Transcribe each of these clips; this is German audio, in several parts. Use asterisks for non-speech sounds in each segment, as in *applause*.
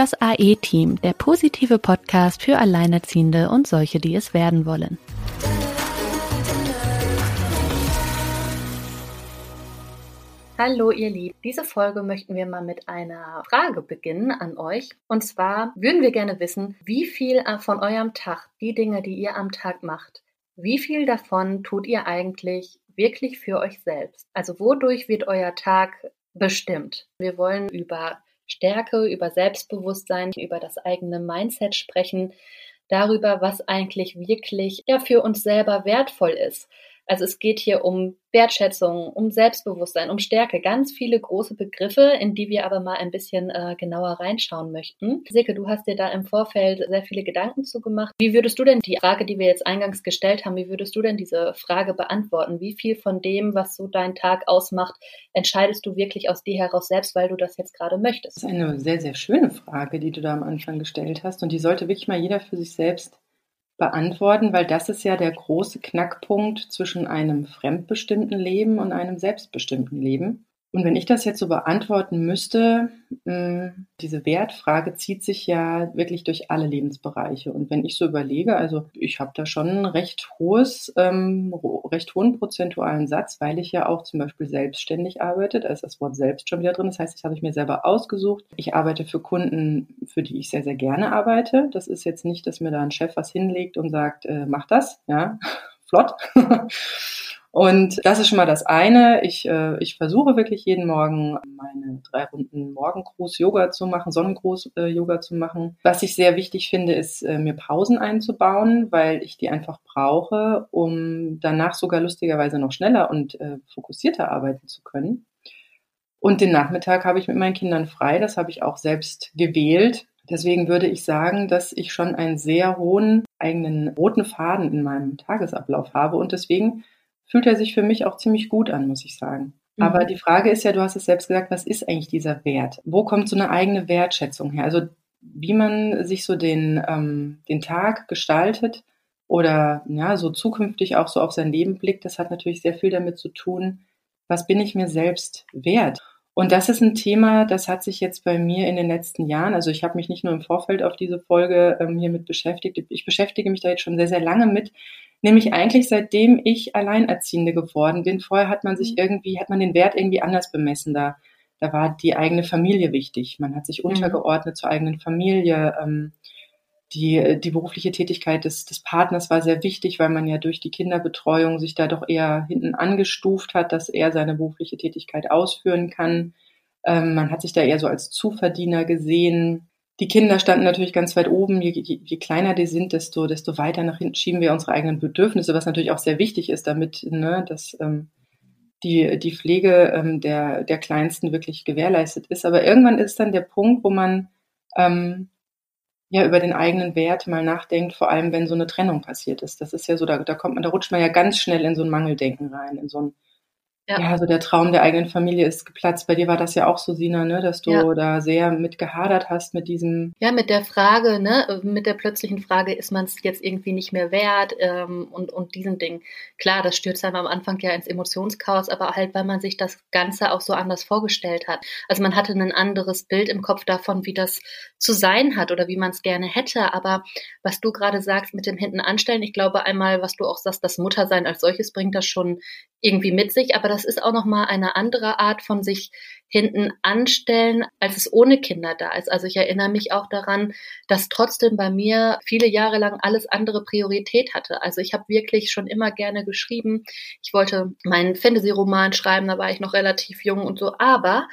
Das AE-Team, der positive Podcast für Alleinerziehende und solche, die es werden wollen. Hallo ihr Lieben, diese Folge möchten wir mal mit einer Frage beginnen an euch. Und zwar würden wir gerne wissen, wie viel von eurem Tag, die Dinge, die ihr am Tag macht, wie viel davon tut ihr eigentlich wirklich für euch selbst? Also wodurch wird euer Tag bestimmt? Wir wollen über Stärke, über Selbstbewusstsein, über das eigene Mindset sprechen, darüber, was eigentlich wirklich ja für uns selber wertvoll ist. Also es geht hier um Wertschätzung, um Selbstbewusstsein, um Stärke, ganz viele große Begriffe, in die wir aber mal ein bisschen äh, genauer reinschauen möchten. Silke, du hast dir da im Vorfeld sehr viele Gedanken zugemacht. Wie würdest du denn die Frage, die wir jetzt eingangs gestellt haben, wie würdest du denn diese Frage beantworten? Wie viel von dem, was so deinen Tag ausmacht, entscheidest du wirklich aus dir heraus selbst, weil du das jetzt gerade möchtest? Das ist eine sehr, sehr schöne Frage, die du da am Anfang gestellt hast und die sollte wirklich mal jeder für sich selbst beantworten, weil das ist ja der große Knackpunkt zwischen einem fremdbestimmten Leben und einem selbstbestimmten Leben. Und wenn ich das jetzt so beantworten müsste, diese Wertfrage zieht sich ja wirklich durch alle Lebensbereiche. Und wenn ich so überlege, also ich habe da schon ein recht hohes, ähm, recht hohen prozentualen Satz, weil ich ja auch zum Beispiel selbstständig arbeite. Da ist das Wort selbst schon wieder drin. Das heißt, das habe ich mir selber ausgesucht. Ich arbeite für Kunden, für die ich sehr, sehr gerne arbeite. Das ist jetzt nicht, dass mir da ein Chef was hinlegt und sagt, äh, mach das, ja, *laughs* flott. Und das ist schon mal das eine. Ich, äh, ich versuche wirklich jeden Morgen meine drei Runden Morgengruß-Yoga zu machen, Sonnengruß-Yoga äh, zu machen. Was ich sehr wichtig finde, ist, äh, mir Pausen einzubauen, weil ich die einfach brauche, um danach sogar lustigerweise noch schneller und äh, fokussierter arbeiten zu können. Und den Nachmittag habe ich mit meinen Kindern frei. Das habe ich auch selbst gewählt. Deswegen würde ich sagen, dass ich schon einen sehr hohen eigenen roten Faden in meinem Tagesablauf habe und deswegen fühlt er sich für mich auch ziemlich gut an, muss ich sagen. Mhm. Aber die Frage ist ja, du hast es selbst gesagt, was ist eigentlich dieser Wert? Wo kommt so eine eigene Wertschätzung her? Also wie man sich so den, ähm, den Tag gestaltet oder ja, so zukünftig auch so auf sein Leben blickt, das hat natürlich sehr viel damit zu tun, was bin ich mir selbst wert? Und das ist ein Thema, das hat sich jetzt bei mir in den letzten Jahren, also ich habe mich nicht nur im Vorfeld auf diese Folge ähm, hiermit beschäftigt, ich beschäftige mich da jetzt schon sehr, sehr lange mit, nämlich eigentlich seitdem ich Alleinerziehende geworden bin. Vorher hat man sich mhm. irgendwie, hat man den Wert irgendwie anders bemessen. Da, da war die eigene Familie wichtig. Man hat sich mhm. untergeordnet zur eigenen Familie. Ähm, die, die berufliche Tätigkeit des, des Partners war sehr wichtig, weil man ja durch die Kinderbetreuung sich da doch eher hinten angestuft hat, dass er seine berufliche Tätigkeit ausführen kann. Ähm, man hat sich da eher so als Zuverdiener gesehen. Die Kinder standen natürlich ganz weit oben. Je, je, je, kleiner die sind, desto, desto weiter nach hinten schieben wir unsere eigenen Bedürfnisse, was natürlich auch sehr wichtig ist, damit, ne, dass ähm, die, die Pflege ähm, der, der Kleinsten wirklich gewährleistet ist. Aber irgendwann ist dann der Punkt, wo man ähm, ja über den eigenen Wert mal nachdenkt, vor allem wenn so eine Trennung passiert ist. Das ist ja so, da, da kommt man, da rutscht man ja ganz schnell in so ein Mangeldenken rein, in so ein ja. ja, so der Traum der eigenen Familie ist geplatzt. Bei dir war das ja auch so, Sina, ne, dass du ja. da sehr mit gehadert hast mit diesem. Ja, mit der Frage, ne, mit der plötzlichen Frage, ist man es jetzt irgendwie nicht mehr wert ähm, und, und diesen Ding. Klar, das stürzt einem am Anfang ja ins Emotionschaos, aber halt, weil man sich das Ganze auch so anders vorgestellt hat. Also man hatte ein anderes Bild im Kopf davon, wie das zu sein hat oder wie man es gerne hätte. Aber was du gerade sagst mit dem Hinten anstellen, ich glaube einmal, was du auch sagst, das Muttersein als solches bringt das schon irgendwie mit sich, aber das das ist auch nochmal eine andere Art von sich hinten anstellen, als es ohne Kinder da ist. Also ich erinnere mich auch daran, dass trotzdem bei mir viele Jahre lang alles andere Priorität hatte. Also ich habe wirklich schon immer gerne geschrieben. Ich wollte meinen Fantasy-Roman schreiben, da war ich noch relativ jung und so. Aber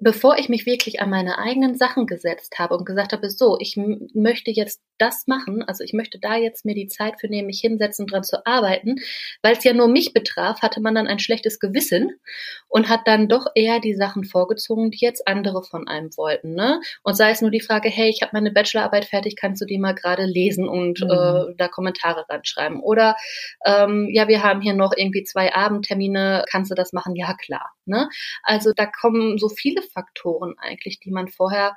bevor ich mich wirklich an meine eigenen Sachen gesetzt habe und gesagt habe, so, ich möchte jetzt das machen, also ich möchte da jetzt mir die Zeit für nehmen, mich hinsetzen, dran zu arbeiten, weil es ja nur mich betraf, hatte man dann ein schlechtes Gewissen und hat dann doch eher die Sachen vorgezogen, die jetzt andere von einem wollten. Ne? Und sei es nur die Frage, hey, ich habe meine Bachelorarbeit fertig, kannst du die mal gerade lesen und mhm. äh, da Kommentare ranschreiben? Oder ähm, ja, wir haben hier noch irgendwie zwei Abendtermine, kannst du das machen? Ja, klar. Ne? Also da kommen so viele Faktoren eigentlich, die man vorher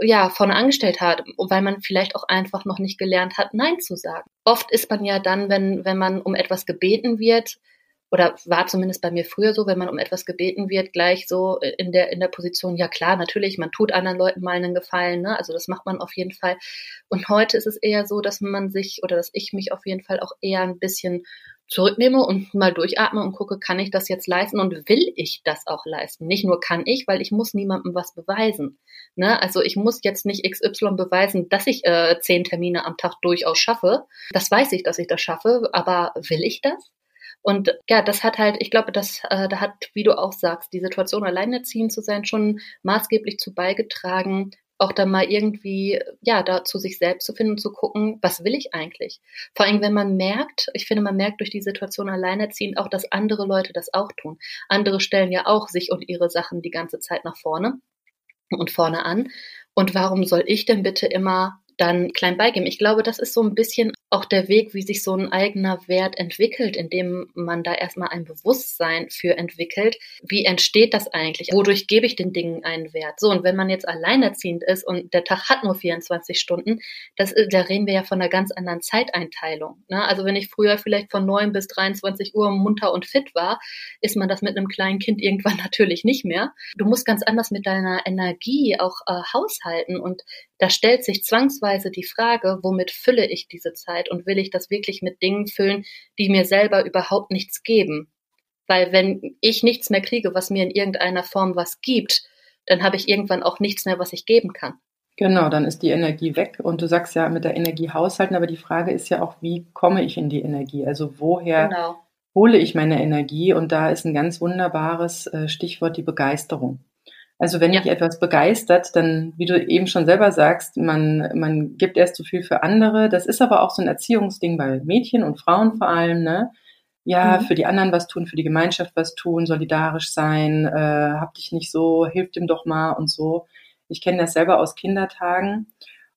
ja, vorne angestellt hat, weil man vielleicht auch einfach noch nicht gelernt hat, Nein zu sagen. Oft ist man ja dann, wenn, wenn man um etwas gebeten wird, oder war zumindest bei mir früher so, wenn man um etwas gebeten wird, gleich so in der, in der Position, ja klar, natürlich, man tut anderen Leuten mal einen Gefallen, ne? also das macht man auf jeden Fall. Und heute ist es eher so, dass man sich oder dass ich mich auf jeden Fall auch eher ein bisschen zurücknehme und mal durchatme und gucke, kann ich das jetzt leisten und will ich das auch leisten? Nicht nur kann ich, weil ich muss niemandem was beweisen. Ne? Also ich muss jetzt nicht XY beweisen, dass ich äh, zehn Termine am Tag durchaus schaffe. Das weiß ich, dass ich das schaffe, aber will ich das? Und ja, das hat halt, ich glaube, das, äh, da hat, wie du auch sagst, die Situation alleinerziehend zu sein, schon maßgeblich zu beigetragen, auch dann mal irgendwie, ja, da zu sich selbst zu finden und zu gucken, was will ich eigentlich? Vor allem, wenn man merkt, ich finde, man merkt durch die Situation alleinerziehend auch, dass andere Leute das auch tun. Andere stellen ja auch sich und ihre Sachen die ganze Zeit nach vorne und vorne an. Und warum soll ich denn bitte immer dann klein beigeben. Ich glaube, das ist so ein bisschen auch der Weg, wie sich so ein eigener Wert entwickelt, indem man da erstmal ein Bewusstsein für entwickelt. Wie entsteht das eigentlich? Wodurch gebe ich den Dingen einen Wert? So, und wenn man jetzt alleinerziehend ist und der Tag hat nur 24 Stunden, das, da reden wir ja von einer ganz anderen Zeiteinteilung. Ne? Also wenn ich früher vielleicht von 9 bis 23 Uhr munter und fit war, ist man das mit einem kleinen Kind irgendwann *laughs* natürlich nicht mehr. Du musst ganz anders mit deiner Energie auch äh, haushalten und da stellt sich zwangsweise die Frage, womit fülle ich diese Zeit und will ich das wirklich mit Dingen füllen, die mir selber überhaupt nichts geben? Weil wenn ich nichts mehr kriege, was mir in irgendeiner Form was gibt, dann habe ich irgendwann auch nichts mehr, was ich geben kann. Genau, dann ist die Energie weg und du sagst ja mit der Energie haushalten, aber die Frage ist ja auch, wie komme ich in die Energie? Also woher genau. hole ich meine Energie? Und da ist ein ganz wunderbares äh, Stichwort die Begeisterung. Also wenn ja. dich etwas begeistert, dann, wie du eben schon selber sagst, man, man gibt erst so viel für andere. Das ist aber auch so ein Erziehungsding bei Mädchen und Frauen vor allem, ne? Ja, mhm. für die anderen was tun, für die Gemeinschaft was tun, solidarisch sein, äh, hab dich nicht so, hilf dem doch mal und so. Ich kenne das selber aus Kindertagen.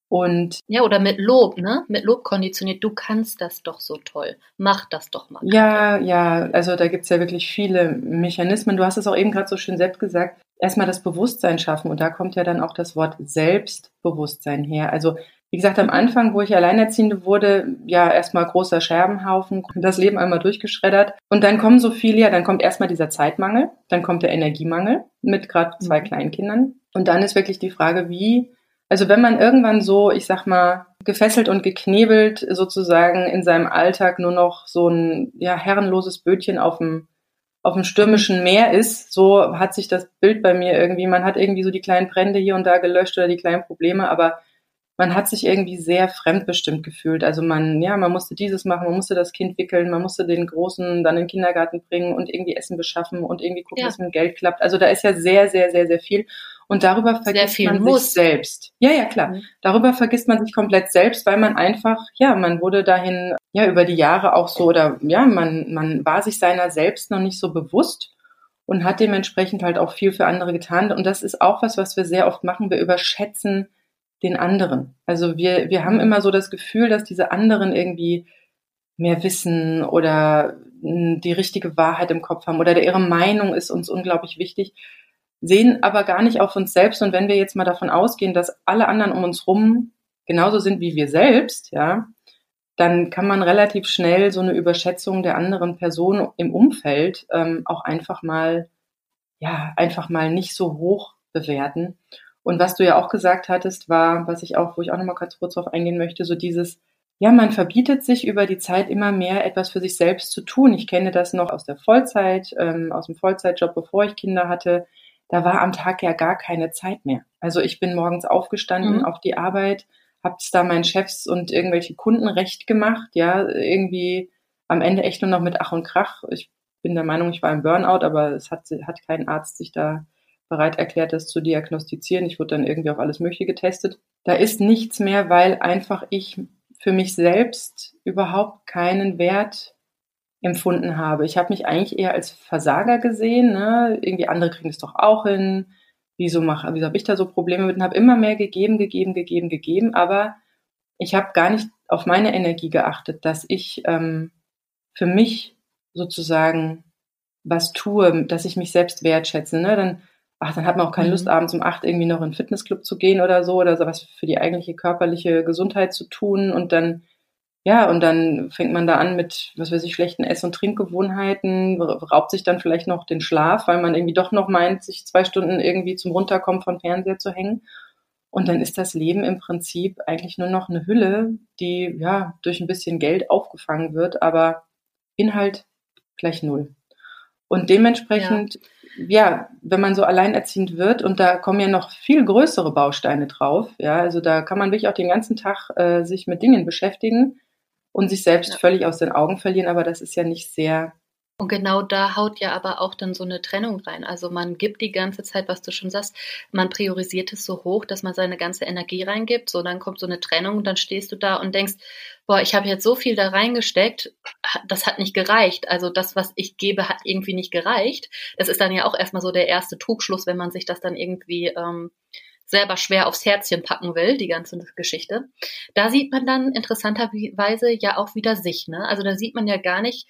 Und ja, oder mit Lob, ne? Mit Lob konditioniert, du kannst das doch so toll. Mach das doch mal. Ja, ja, also da gibt's ja wirklich viele Mechanismen. Du hast es auch eben gerade so schön selbst gesagt erstmal das Bewusstsein schaffen. Und da kommt ja dann auch das Wort Selbstbewusstsein her. Also wie gesagt, am Anfang, wo ich Alleinerziehende wurde, ja, erstmal großer Scherbenhaufen, das Leben einmal durchgeschreddert. Und dann kommen so viele, ja, dann kommt erstmal dieser Zeitmangel, dann kommt der Energiemangel mit gerade zwei mhm. Kleinkindern. Und dann ist wirklich die Frage, wie, also wenn man irgendwann so, ich sag mal, gefesselt und geknebelt sozusagen in seinem Alltag nur noch so ein, ja, herrenloses Bötchen auf dem auf dem stürmischen Meer ist, so hat sich das Bild bei mir irgendwie, man hat irgendwie so die kleinen Brände hier und da gelöscht oder die kleinen Probleme, aber man hat sich irgendwie sehr fremdbestimmt gefühlt. Also man, ja, man musste dieses machen, man musste das Kind wickeln, man musste den Großen dann in den Kindergarten bringen und irgendwie Essen beschaffen und irgendwie gucken, ja. dass mit dem Geld klappt. Also da ist ja sehr, sehr, sehr, sehr viel. Und darüber vergisst man muss. sich selbst. Ja, ja, klar. Mhm. Darüber vergisst man sich komplett selbst, weil man einfach, ja, man wurde dahin, ja, über die Jahre auch so, oder ja, man, man war sich seiner selbst noch nicht so bewusst und hat dementsprechend halt auch viel für andere getan. Und das ist auch was, was wir sehr oft machen. Wir überschätzen den anderen. Also wir, wir haben immer so das Gefühl, dass diese anderen irgendwie mehr wissen oder die richtige Wahrheit im Kopf haben oder ihre Meinung ist uns unglaublich wichtig sehen aber gar nicht auf uns selbst. Und wenn wir jetzt mal davon ausgehen, dass alle anderen um uns rum genauso sind wie wir selbst, ja, dann kann man relativ schnell so eine Überschätzung der anderen Person im Umfeld ähm, auch einfach mal, ja, einfach mal nicht so hoch bewerten. Und was du ja auch gesagt hattest, war, was ich auch, wo ich auch nochmal kurz, kurz drauf eingehen möchte, so dieses, ja, man verbietet sich über die Zeit immer mehr, etwas für sich selbst zu tun. Ich kenne das noch aus der Vollzeit, ähm, aus dem Vollzeitjob, bevor ich Kinder hatte da war am Tag ja gar keine Zeit mehr. Also ich bin morgens aufgestanden mhm. auf die Arbeit, hab's da meinen Chefs und irgendwelche Kunden recht gemacht, ja, irgendwie am Ende echt nur noch mit Ach und Krach. Ich bin der Meinung, ich war im Burnout, aber es hat, hat kein Arzt sich da bereit erklärt, das zu diagnostizieren. Ich wurde dann irgendwie auf alles Mögliche getestet. Da ist nichts mehr, weil einfach ich für mich selbst überhaupt keinen Wert empfunden habe. Ich habe mich eigentlich eher als Versager gesehen. Ne? Irgendwie andere kriegen es doch auch hin. Wieso mache, wieso habe ich da so Probleme mit? Und habe immer mehr gegeben, gegeben, gegeben, gegeben. Aber ich habe gar nicht auf meine Energie geachtet, dass ich ähm, für mich sozusagen was tue, dass ich mich selbst wertschätze. Ne? Dann, ach, dann hat man auch keine mhm. Lust, abends um acht irgendwie noch in einen Fitnessclub zu gehen oder so oder so was für die eigentliche körperliche Gesundheit zu tun. Und dann ja, und dann fängt man da an mit, was weiß ich, schlechten Ess- und Trinkgewohnheiten, raubt sich dann vielleicht noch den Schlaf, weil man irgendwie doch noch meint, sich zwei Stunden irgendwie zum Runterkommen von Fernseher zu hängen. Und dann ist das Leben im Prinzip eigentlich nur noch eine Hülle, die ja durch ein bisschen Geld aufgefangen wird, aber Inhalt gleich null. Und dementsprechend, ja. ja, wenn man so alleinerziehend wird und da kommen ja noch viel größere Bausteine drauf, ja, also da kann man wirklich auch den ganzen Tag äh, sich mit Dingen beschäftigen, und sich selbst ja. völlig aus den Augen verlieren, aber das ist ja nicht sehr. Und genau da haut ja aber auch dann so eine Trennung rein. Also man gibt die ganze Zeit, was du schon sagst, man priorisiert es so hoch, dass man seine ganze Energie reingibt. So, dann kommt so eine Trennung und dann stehst du da und denkst, boah, ich habe jetzt so viel da reingesteckt, das hat nicht gereicht. Also das, was ich gebe, hat irgendwie nicht gereicht. Das ist dann ja auch erstmal so der erste Trugschluss, wenn man sich das dann irgendwie ähm, selber schwer aufs Herzchen packen will, die ganze Geschichte. Da sieht man dann interessanterweise ja auch wieder sich. Ne? Also da sieht man ja gar nicht,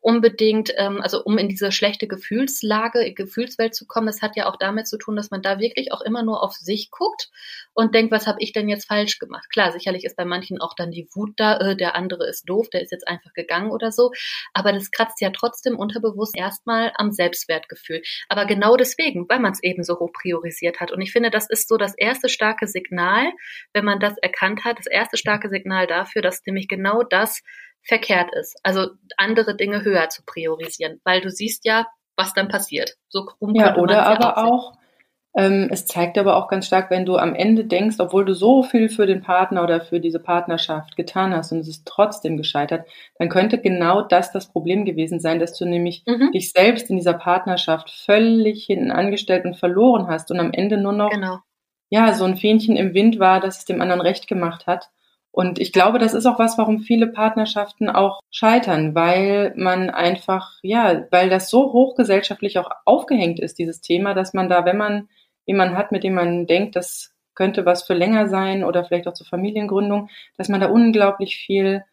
unbedingt, ähm, also um in diese schlechte Gefühlslage, Gefühlswelt zu kommen, das hat ja auch damit zu tun, dass man da wirklich auch immer nur auf sich guckt und denkt, was habe ich denn jetzt falsch gemacht? Klar, sicherlich ist bei manchen auch dann die Wut da, äh, der andere ist doof, der ist jetzt einfach gegangen oder so, aber das kratzt ja trotzdem unterbewusst erstmal am Selbstwertgefühl. Aber genau deswegen, weil man es eben so hoch priorisiert hat. Und ich finde, das ist so das erste starke Signal, wenn man das erkannt hat, das erste starke Signal dafür, dass nämlich genau das verkehrt ist. Also andere Dinge höher zu priorisieren, weil du siehst ja, was dann passiert. So krumm ja, oder aber auch, ähm, es zeigt aber auch ganz stark, wenn du am Ende denkst, obwohl du so viel für den Partner oder für diese Partnerschaft getan hast und es ist trotzdem gescheitert, dann könnte genau das das Problem gewesen sein, dass du nämlich mhm. dich selbst in dieser Partnerschaft völlig hinten angestellt und verloren hast und am Ende nur noch genau. ja so ein Fähnchen im Wind war, das es dem anderen recht gemacht hat und ich glaube, das ist auch was, warum viele Partnerschaften auch scheitern, weil man einfach, ja, weil das so hochgesellschaftlich auch aufgehängt ist, dieses Thema, dass man da, wenn man jemanden hat, mit dem man denkt, das könnte was für länger sein oder vielleicht auch zur Familiengründung, dass man da unglaublich viel,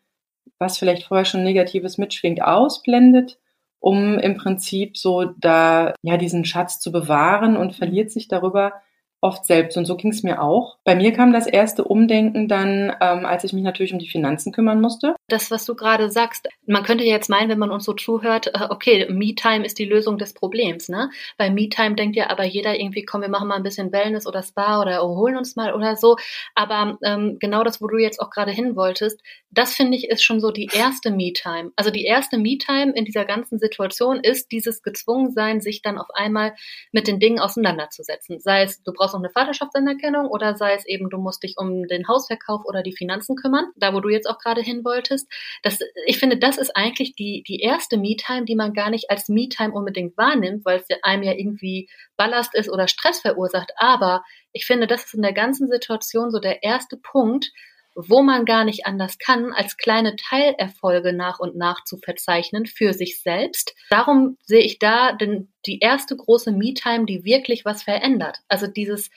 was vielleicht vorher schon Negatives mitschwingt, ausblendet, um im Prinzip so da, ja, diesen Schatz zu bewahren und verliert sich darüber, oft selbst. Und so ging es mir auch. Bei mir kam das erste Umdenken dann, ähm, als ich mich natürlich um die Finanzen kümmern musste. Das, was du gerade sagst, man könnte jetzt meinen, wenn man uns so zuhört, äh, okay, Me-Time ist die Lösung des Problems. Ne? Bei Me-Time denkt ja aber jeder irgendwie, komm, wir machen mal ein bisschen Wellness oder Spa oder erholen uns mal oder so. Aber ähm, genau das, wo du jetzt auch gerade hin wolltest, das finde ich ist schon so die erste Me-Time. Also die erste Me-Time in dieser ganzen Situation ist dieses Gezwungensein, sich dann auf einmal mit den Dingen auseinanderzusetzen. Sei es, du brauchst noch eine Vaterschaftsanerkennung oder sei es eben, du musst dich um den Hausverkauf oder die Finanzen kümmern, da wo du jetzt auch gerade hin wolltest. Das, ich finde, das ist eigentlich die, die erste Me-Time, die man gar nicht als Me-Time unbedingt wahrnimmt, weil es einem ja irgendwie Ballast ist oder Stress verursacht. Aber ich finde, das ist in der ganzen Situation so der erste Punkt, wo man gar nicht anders kann, als kleine Teilerfolge nach und nach zu verzeichnen für sich selbst. Darum sehe ich da denn die erste große Me-Time, die wirklich was verändert. Also dieses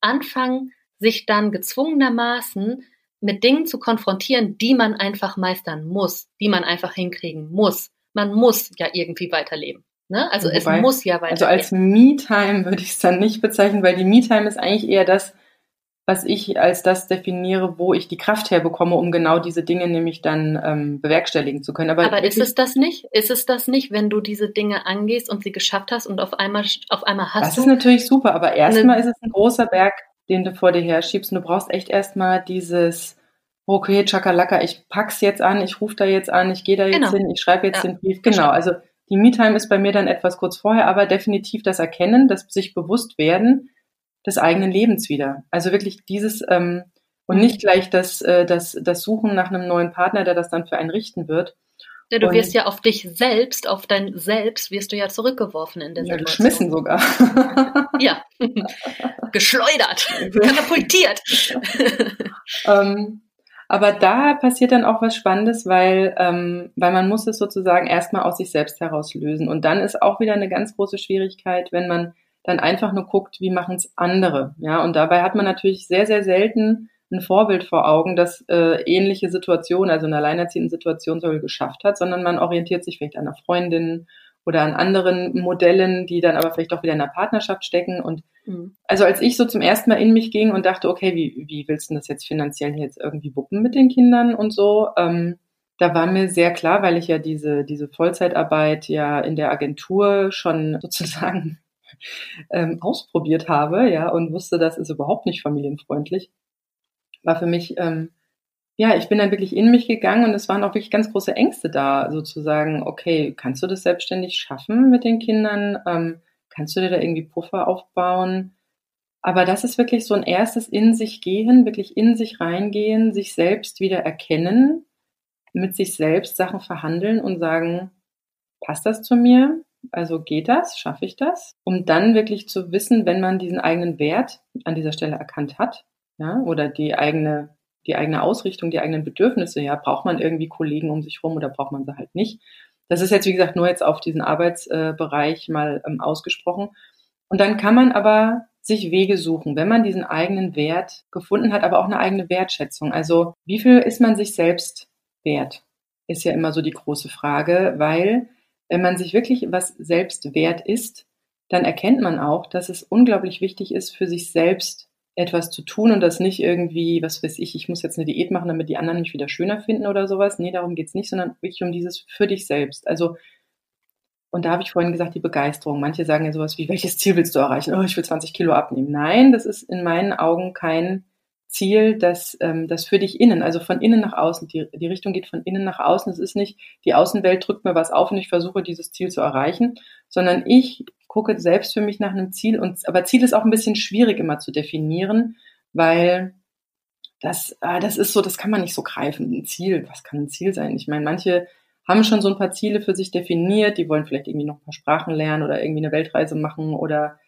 Anfangen, sich dann gezwungenermaßen mit Dingen zu konfrontieren, die man einfach meistern muss, die man einfach hinkriegen muss. Man muss ja irgendwie weiterleben. Ne? Also Wobei, es muss ja weiterleben. Also als Me-Time würde ich es dann nicht bezeichnen, weil die Me-Time ist eigentlich eher das, was ich als das definiere, wo ich die Kraft herbekomme, um genau diese Dinge nämlich dann ähm, bewerkstelligen zu können. Aber, Aber ist es das nicht? Ist es das nicht, wenn du diese Dinge angehst und sie geschafft hast und auf einmal auf einmal hast das du? Das ist natürlich super, aber erstmal ist es ein großer Berg, den du vor dir her schiebst. Und du brauchst echt erstmal dieses okay, Chakalaka, ich pack's jetzt an, ich rufe da jetzt an, ich gehe da jetzt genau. hin, ich schreibe jetzt ja. den Brief. Genau, also die Me-Time ist bei mir dann etwas kurz vorher, aber definitiv das Erkennen, das sich bewusst werden, des eigenen Lebens wieder. Also wirklich dieses ähm, und nicht gleich das, äh, das, das Suchen nach einem neuen Partner, der das dann für einen richten wird. Ja, du und, wirst ja auf dich selbst, auf dein Selbst wirst du ja zurückgeworfen in der ja, Situation. Geschmissen sogar. *laughs* *laughs* ja, geschleudert, katapultiert. *laughs* ähm, aber da passiert dann auch was Spannendes, weil, ähm, weil man muss es sozusagen erstmal aus sich selbst heraus lösen. Und dann ist auch wieder eine ganz große Schwierigkeit, wenn man dann einfach nur guckt, wie machen es andere. Ja, und dabei hat man natürlich sehr, sehr selten ein Vorbild vor Augen, das äh, ähnliche Situationen, also eine alleinerziehende Situation soll geschafft hat, sondern man orientiert sich vielleicht an einer Freundin oder an anderen Modellen, die dann aber vielleicht auch wieder in einer Partnerschaft stecken. Und mhm. also als ich so zum ersten Mal in mich ging und dachte, okay, wie, wie willst du das jetzt finanziell jetzt irgendwie wuppen mit den Kindern und so, ähm, da war mir sehr klar, weil ich ja diese, diese Vollzeitarbeit ja in der Agentur schon *laughs* sozusagen ähm, ausprobiert habe, ja, und wusste, das ist überhaupt nicht familienfreundlich, war für mich, ähm, ja, ich bin dann wirklich in mich gegangen und es waren auch wirklich ganz große Ängste da, sozusagen, okay, kannst du das selbstständig schaffen mit den Kindern? Ähm, kannst du dir da irgendwie Puffer aufbauen? Aber das ist wirklich so ein erstes in sich gehen, wirklich in sich reingehen, sich selbst wieder erkennen, mit sich selbst Sachen verhandeln und sagen, passt das zu mir? Also geht das? Schaffe ich das? Um dann wirklich zu wissen, wenn man diesen eigenen Wert an dieser Stelle erkannt hat, ja, oder die eigene, die eigene Ausrichtung, die eigenen Bedürfnisse, ja, braucht man irgendwie Kollegen um sich rum oder braucht man sie halt nicht? Das ist jetzt, wie gesagt, nur jetzt auf diesen Arbeitsbereich mal ähm, ausgesprochen. Und dann kann man aber sich Wege suchen, wenn man diesen eigenen Wert gefunden hat, aber auch eine eigene Wertschätzung. Also wie viel ist man sich selbst wert? Ist ja immer so die große Frage, weil wenn man sich wirklich was selbst wert ist, dann erkennt man auch, dass es unglaublich wichtig ist, für sich selbst etwas zu tun und das nicht irgendwie, was weiß ich, ich muss jetzt eine Diät machen, damit die anderen mich wieder schöner finden oder sowas. Nee, darum geht's nicht, sondern wirklich um dieses für dich selbst. Also, und da habe ich vorhin gesagt, die Begeisterung. Manche sagen ja sowas wie, welches Ziel willst du erreichen? Oh, ich will 20 Kilo abnehmen. Nein, das ist in meinen Augen kein Ziel, das, ähm, das für dich innen, also von innen nach außen, die, die Richtung geht von innen nach außen. Es ist nicht, die Außenwelt drückt mir was auf und ich versuche, dieses Ziel zu erreichen, sondern ich gucke selbst für mich nach einem Ziel. Und, aber Ziel ist auch ein bisschen schwierig immer zu definieren, weil das, äh, das ist so, das kann man nicht so greifen. Ein Ziel, was kann ein Ziel sein? Ich meine, manche haben schon so ein paar Ziele für sich definiert, die wollen vielleicht irgendwie noch ein paar Sprachen lernen oder irgendwie eine Weltreise machen oder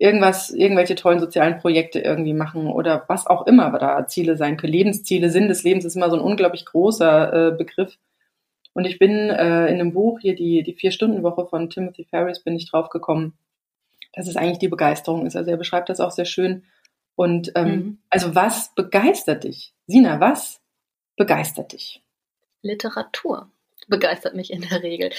irgendwas, irgendwelche tollen sozialen Projekte irgendwie machen oder was auch immer da Ziele sein können. Lebensziele, Sinn des Lebens ist immer so ein unglaublich großer äh, Begriff. Und ich bin äh, in einem Buch hier, die, die Vier-Stunden-Woche von Timothy Ferris, bin ich drauf gekommen, dass es eigentlich die Begeisterung ist. Also er beschreibt das auch sehr schön. Und ähm, mhm. also was begeistert dich? Sina, was begeistert dich? Literatur begeistert mich in der Regel.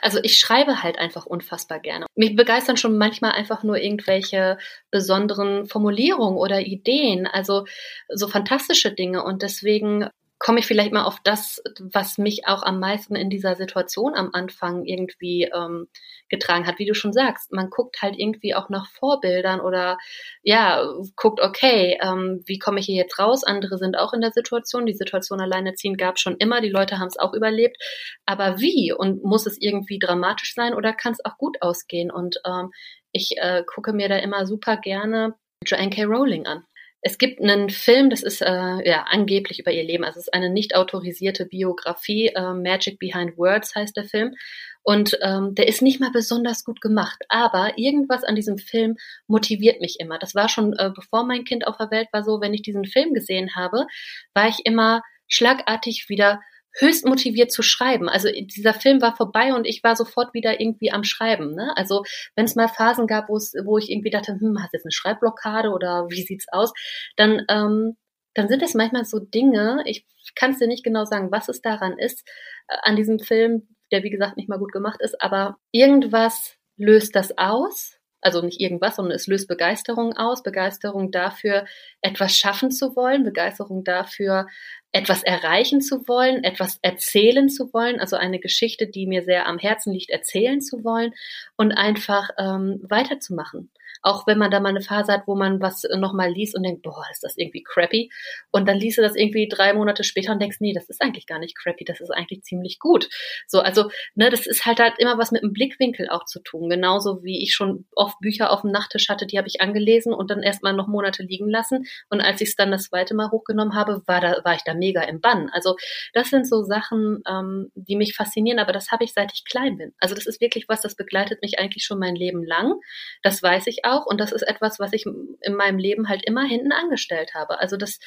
Also ich schreibe halt einfach unfassbar gerne. Mich begeistern schon manchmal einfach nur irgendwelche besonderen Formulierungen oder Ideen, also so fantastische Dinge. Und deswegen komme ich vielleicht mal auf das, was mich auch am meisten in dieser Situation am Anfang irgendwie ähm, getragen hat. Wie du schon sagst, man guckt halt irgendwie auch nach Vorbildern oder ja, guckt, okay, ähm, wie komme ich hier jetzt raus? Andere sind auch in der Situation. Die Situation alleine ziehen gab schon immer. Die Leute haben es auch überlebt. Aber wie? Und muss es irgendwie dramatisch sein oder kann es auch gut ausgehen? Und ähm, ich äh, gucke mir da immer super gerne Joanne K. Rowling an. Es gibt einen Film, das ist äh, ja angeblich über ihr Leben, also es ist eine nicht autorisierte Biografie, äh, Magic Behind Words heißt der Film. Und ähm, der ist nicht mal besonders gut gemacht, aber irgendwas an diesem Film motiviert mich immer. Das war schon äh, bevor mein Kind auf der Welt war so, wenn ich diesen Film gesehen habe, war ich immer schlagartig wieder höchst motiviert zu schreiben. Also dieser Film war vorbei und ich war sofort wieder irgendwie am Schreiben. Ne? Also wenn es mal Phasen gab, wo ich irgendwie dachte, hm, hast du jetzt eine Schreibblockade oder wie sieht's aus, dann ähm, dann sind es manchmal so Dinge. Ich kann es dir nicht genau sagen, was es daran ist äh, an diesem Film, der wie gesagt nicht mal gut gemacht ist, aber irgendwas löst das aus also nicht irgendwas, sondern es löst Begeisterung aus, Begeisterung dafür, etwas schaffen zu wollen, Begeisterung dafür, etwas erreichen zu wollen, etwas erzählen zu wollen, also eine Geschichte, die mir sehr am Herzen liegt, erzählen zu wollen und einfach ähm, weiterzumachen. Auch wenn man da mal eine Phase hat, wo man was nochmal liest und denkt, boah, ist das irgendwie crappy. Und dann liest du das irgendwie drei Monate später und denkst, nee, das ist eigentlich gar nicht crappy, das ist eigentlich ziemlich gut. So, also, ne, das ist halt halt immer was mit dem Blickwinkel auch zu tun. Genauso wie ich schon oft Bücher auf dem Nachttisch hatte, die habe ich angelesen und dann erstmal noch Monate liegen lassen. Und als ich es dann das zweite Mal hochgenommen habe, war da, war ich da mega im Bann. Also, das sind so Sachen, ähm, die mich faszinieren, aber das habe ich seit ich klein bin. Also, das ist wirklich was, das begleitet mich eigentlich schon mein Leben lang. Das weiß ich auch auch. Und das ist etwas, was ich in meinem Leben halt immer hinten angestellt habe. Also das,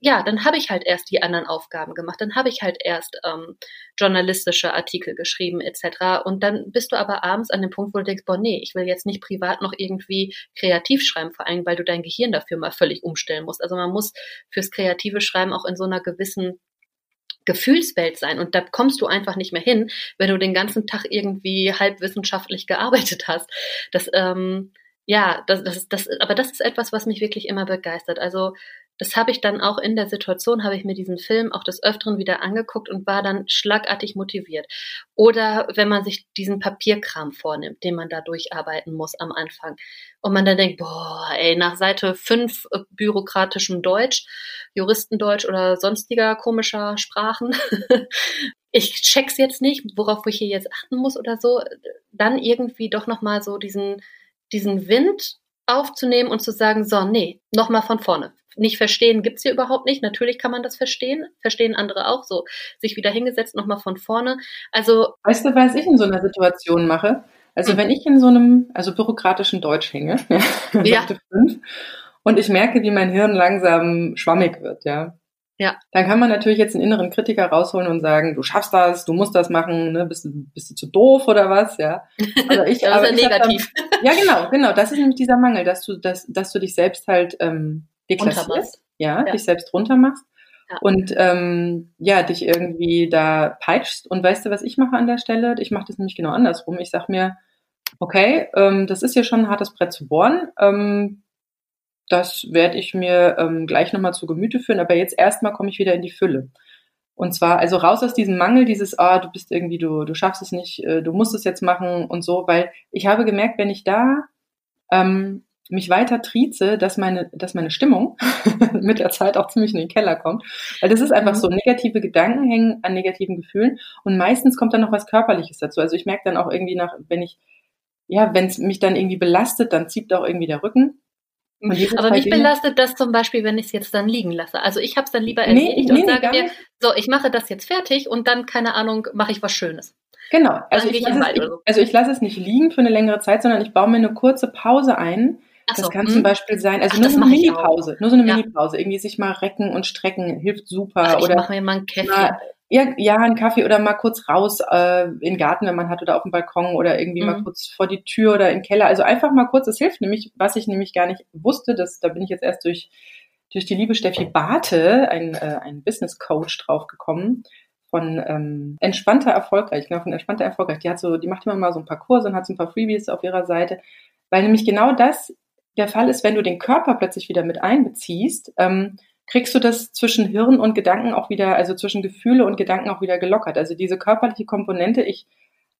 ja, dann habe ich halt erst die anderen Aufgaben gemacht, dann habe ich halt erst ähm, journalistische Artikel geschrieben etc. Und dann bist du aber abends an dem Punkt, wo du denkst, boah, nee, ich will jetzt nicht privat noch irgendwie kreativ schreiben, vor allem, weil du dein Gehirn dafür mal völlig umstellen musst. Also man muss fürs kreative Schreiben auch in so einer gewissen Gefühlswelt sein. Und da kommst du einfach nicht mehr hin, wenn du den ganzen Tag irgendwie halbwissenschaftlich *laughs* gearbeitet hast. Das, ähm, ja, das, das, das, aber das ist etwas, was mich wirklich immer begeistert. Also das habe ich dann auch in der Situation, habe ich mir diesen Film auch des Öfteren wieder angeguckt und war dann schlagartig motiviert. Oder wenn man sich diesen Papierkram vornimmt, den man da durcharbeiten muss am Anfang. Und man dann denkt, boah, ey, nach Seite 5 äh, bürokratischem Deutsch, Juristendeutsch oder sonstiger komischer Sprachen, *laughs* ich check's jetzt nicht, worauf ich hier jetzt achten muss oder so, dann irgendwie doch nochmal so diesen, diesen Wind aufzunehmen und zu sagen, so, nee, nochmal von vorne. Nicht verstehen gibt's hier überhaupt nicht. Natürlich kann man das verstehen. Verstehen andere auch so. Sich wieder hingesetzt, nochmal von vorne. Also. Weißt du, was ich in so einer Situation mache? Also mhm. wenn ich in so einem, also bürokratischen Deutsch hänge, *laughs* ja. fünf, und ich merke, wie mein Hirn langsam schwammig wird, ja. Ja. Dann kann man natürlich jetzt einen inneren Kritiker rausholen und sagen, du schaffst das, du musst das machen, ne? bist, du, bist du zu doof oder was, ja. Also *laughs* ich, das aber ist ja negativ. Dann, *laughs* ja, genau, genau. Das ist nämlich dieser Mangel, dass du, dass, dass du dich selbst halt ähm, deklassierst, ja, ja, dich selbst runtermachst ja. und ähm, ja, dich irgendwie da peitschst. Und weißt du, was ich mache an der Stelle? Ich mache das nämlich genau andersrum. Ich sag mir, okay, ähm, das ist ja schon ein hartes Brett zu bohren. Ähm, das werde ich mir ähm, gleich nochmal zu Gemüte führen, aber jetzt erstmal komme ich wieder in die Fülle. Und zwar, also raus aus diesem Mangel, dieses, ah, du bist irgendwie, du, du schaffst es nicht, äh, du musst es jetzt machen und so, weil ich habe gemerkt, wenn ich da ähm, mich weiter trieze, dass meine, dass meine Stimmung *laughs* mit der Zeit auch ziemlich in den Keller kommt. Weil das ist einfach mhm. so, negative Gedanken hängen an negativen Gefühlen und meistens kommt dann noch was Körperliches dazu. Also ich merke dann auch irgendwie nach, wenn ich, ja, wenn es mich dann irgendwie belastet, dann zieht auch irgendwie der Rücken. Aber mich belastet das zum Beispiel, wenn ich es jetzt dann liegen lasse. Also ich habe es dann lieber erledigt nee, nee, und sage mir, so, ich mache das jetzt fertig und dann, keine Ahnung, mache ich was Schönes. Genau. Also ich, lasse es, so. also ich lasse es nicht liegen für eine längere Zeit, sondern ich baue mir eine kurze Pause ein. Ach das so, kann hm. zum Beispiel sein, also Ach, nur, so eine Mini-Pause, nur so eine ja. Mini-Pause, irgendwie sich mal recken und strecken, hilft super. Ach, ich oder mache mir mal einen Kaffee. Mal, ja, ja, einen Kaffee oder mal kurz raus äh, in den Garten, wenn man hat, oder auf dem Balkon oder irgendwie mhm. mal kurz vor die Tür oder in den Keller. Also einfach mal kurz, das hilft nämlich, was ich nämlich gar nicht wusste, dass, da bin ich jetzt erst durch, durch die liebe Steffi Bate, ein, äh, ein Business Coach, draufgekommen von ähm, entspannter erfolgreich, genau, von entspannter erfolgreich. Die hat so, die macht immer mal so ein paar Kurse und hat so ein paar Freebies auf ihrer Seite, weil nämlich genau das der Fall ist, wenn du den Körper plötzlich wieder mit einbeziehst, ähm, kriegst du das zwischen Hirn und Gedanken auch wieder, also zwischen Gefühle und Gedanken auch wieder gelockert. Also diese körperliche Komponente, ich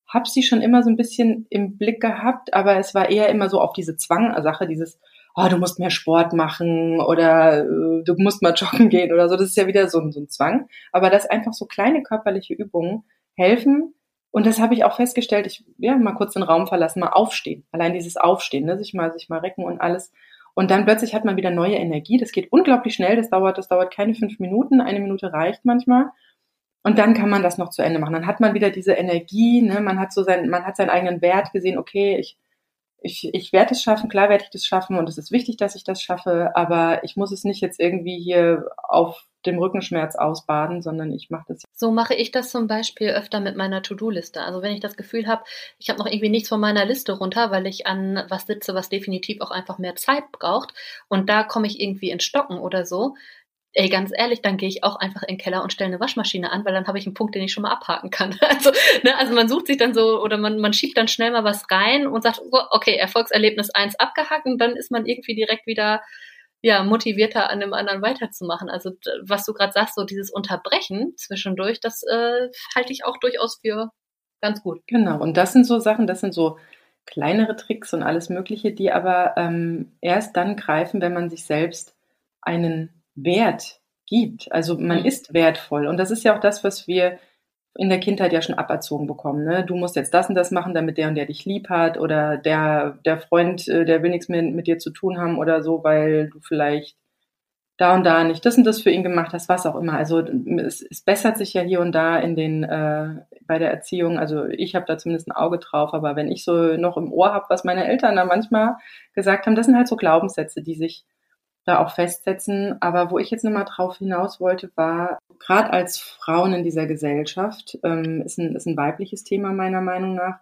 habe sie schon immer so ein bisschen im Blick gehabt, aber es war eher immer so auf diese Zwangsache, dieses, oh, du musst mehr Sport machen oder äh, du musst mal joggen gehen oder so. Das ist ja wieder so, so ein Zwang. Aber dass einfach so kleine körperliche Übungen helfen, und das habe ich auch festgestellt, ich ja mal kurz den Raum verlassen, mal aufstehen. Allein dieses Aufstehen, ne, sich mal sich mal recken und alles. Und dann plötzlich hat man wieder neue Energie. Das geht unglaublich schnell. Das dauert, das dauert keine fünf Minuten. Eine Minute reicht manchmal. Und dann kann man das noch zu Ende machen. Dann hat man wieder diese Energie. Ne? Man hat so sein, man hat seinen eigenen Wert gesehen. Okay, ich, ich, ich werde es schaffen. Klar werde ich das schaffen. Und es ist wichtig, dass ich das schaffe. Aber ich muss es nicht jetzt irgendwie hier auf dem Rückenschmerz ausbaden, sondern ich mache das. So mache ich das zum Beispiel öfter mit meiner To-Do-Liste. Also wenn ich das Gefühl habe, ich habe noch irgendwie nichts von meiner Liste runter, weil ich an was sitze, was definitiv auch einfach mehr Zeit braucht und da komme ich irgendwie in Stocken oder so, ey, ganz ehrlich, dann gehe ich auch einfach in den Keller und stelle eine Waschmaschine an, weil dann habe ich einen Punkt, den ich schon mal abhaken kann. *laughs* Also, ne, also man sucht sich dann so oder man, man schiebt dann schnell mal was rein und sagt, okay, Erfolgserlebnis 1 abgehakt und dann ist man irgendwie direkt wieder ja, motivierter an dem anderen weiterzumachen. Also was du gerade sagst, so dieses Unterbrechen zwischendurch, das äh, halte ich auch durchaus für ganz gut. Genau, und das sind so Sachen, das sind so kleinere Tricks und alles Mögliche, die aber ähm, erst dann greifen, wenn man sich selbst einen Wert gibt. Also man mhm. ist wertvoll. Und das ist ja auch das, was wir in der Kindheit ja schon aberzogen bekommen. Ne? Du musst jetzt das und das machen, damit der und der dich lieb hat oder der, der Freund, äh, der will nichts mehr mit dir zu tun haben oder so, weil du vielleicht da und da nicht das und das für ihn gemacht hast, was auch immer. Also es, es bessert sich ja hier und da in den äh, bei der Erziehung. Also ich habe da zumindest ein Auge drauf, aber wenn ich so noch im Ohr habe, was meine Eltern da manchmal gesagt haben, das sind halt so Glaubenssätze, die sich da auch festsetzen. Aber wo ich jetzt nochmal drauf hinaus wollte, war, gerade als Frauen in dieser Gesellschaft, ähm, ist, ein, ist ein weibliches Thema meiner Meinung nach,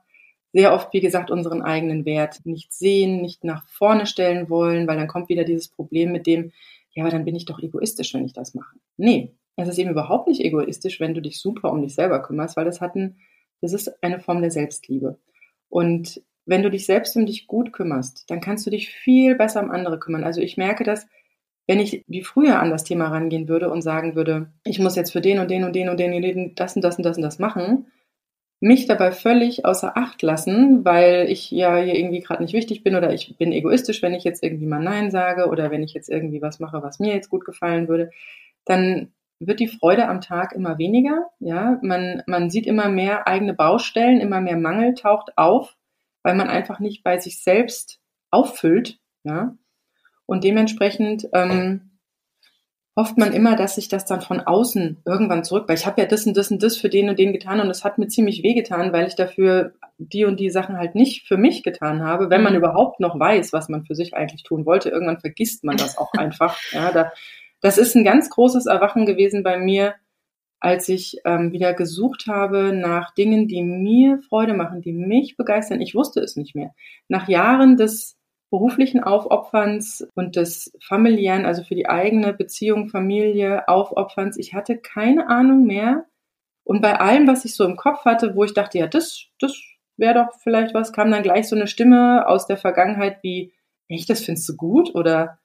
sehr oft, wie gesagt, unseren eigenen Wert nicht sehen, nicht nach vorne stellen wollen, weil dann kommt wieder dieses Problem mit dem, ja, aber dann bin ich doch egoistisch, wenn ich das mache. Nee, es ist eben überhaupt nicht egoistisch, wenn du dich super um dich selber kümmerst, weil das hat ein, das ist eine Form der Selbstliebe. Und wenn du dich selbst um dich gut kümmerst, dann kannst du dich viel besser um andere kümmern. Also ich merke das, wenn ich wie früher an das Thema rangehen würde und sagen würde, ich muss jetzt für den und den und den und den und den das und das und das und das machen, mich dabei völlig außer Acht lassen, weil ich ja hier irgendwie gerade nicht wichtig bin oder ich bin egoistisch, wenn ich jetzt irgendwie mal Nein sage oder wenn ich jetzt irgendwie was mache, was mir jetzt gut gefallen würde, dann wird die Freude am Tag immer weniger. Ja, man, man sieht immer mehr eigene Baustellen, immer mehr Mangel taucht auf, weil man einfach nicht bei sich selbst auffüllt. Ja, und dementsprechend ähm, hofft man immer, dass sich das dann von außen irgendwann zurück, weil ich habe ja das und das und das für den und den getan und es hat mir ziemlich weh getan, weil ich dafür die und die Sachen halt nicht für mich getan habe, wenn man mhm. überhaupt noch weiß, was man für sich eigentlich tun wollte. Irgendwann vergisst man das auch *laughs* einfach. Ja, da, das ist ein ganz großes Erwachen gewesen bei mir, als ich ähm, wieder gesucht habe nach Dingen, die mir Freude machen, die mich begeistern. Ich wusste es nicht mehr. Nach Jahren des beruflichen Aufopferns und des familiären, also für die eigene Beziehung, Familie, Aufopferns. Ich hatte keine Ahnung mehr. Und bei allem, was ich so im Kopf hatte, wo ich dachte, ja, das, das wäre doch vielleicht was, kam dann gleich so eine Stimme aus der Vergangenheit wie, echt, das findest du gut? Oder,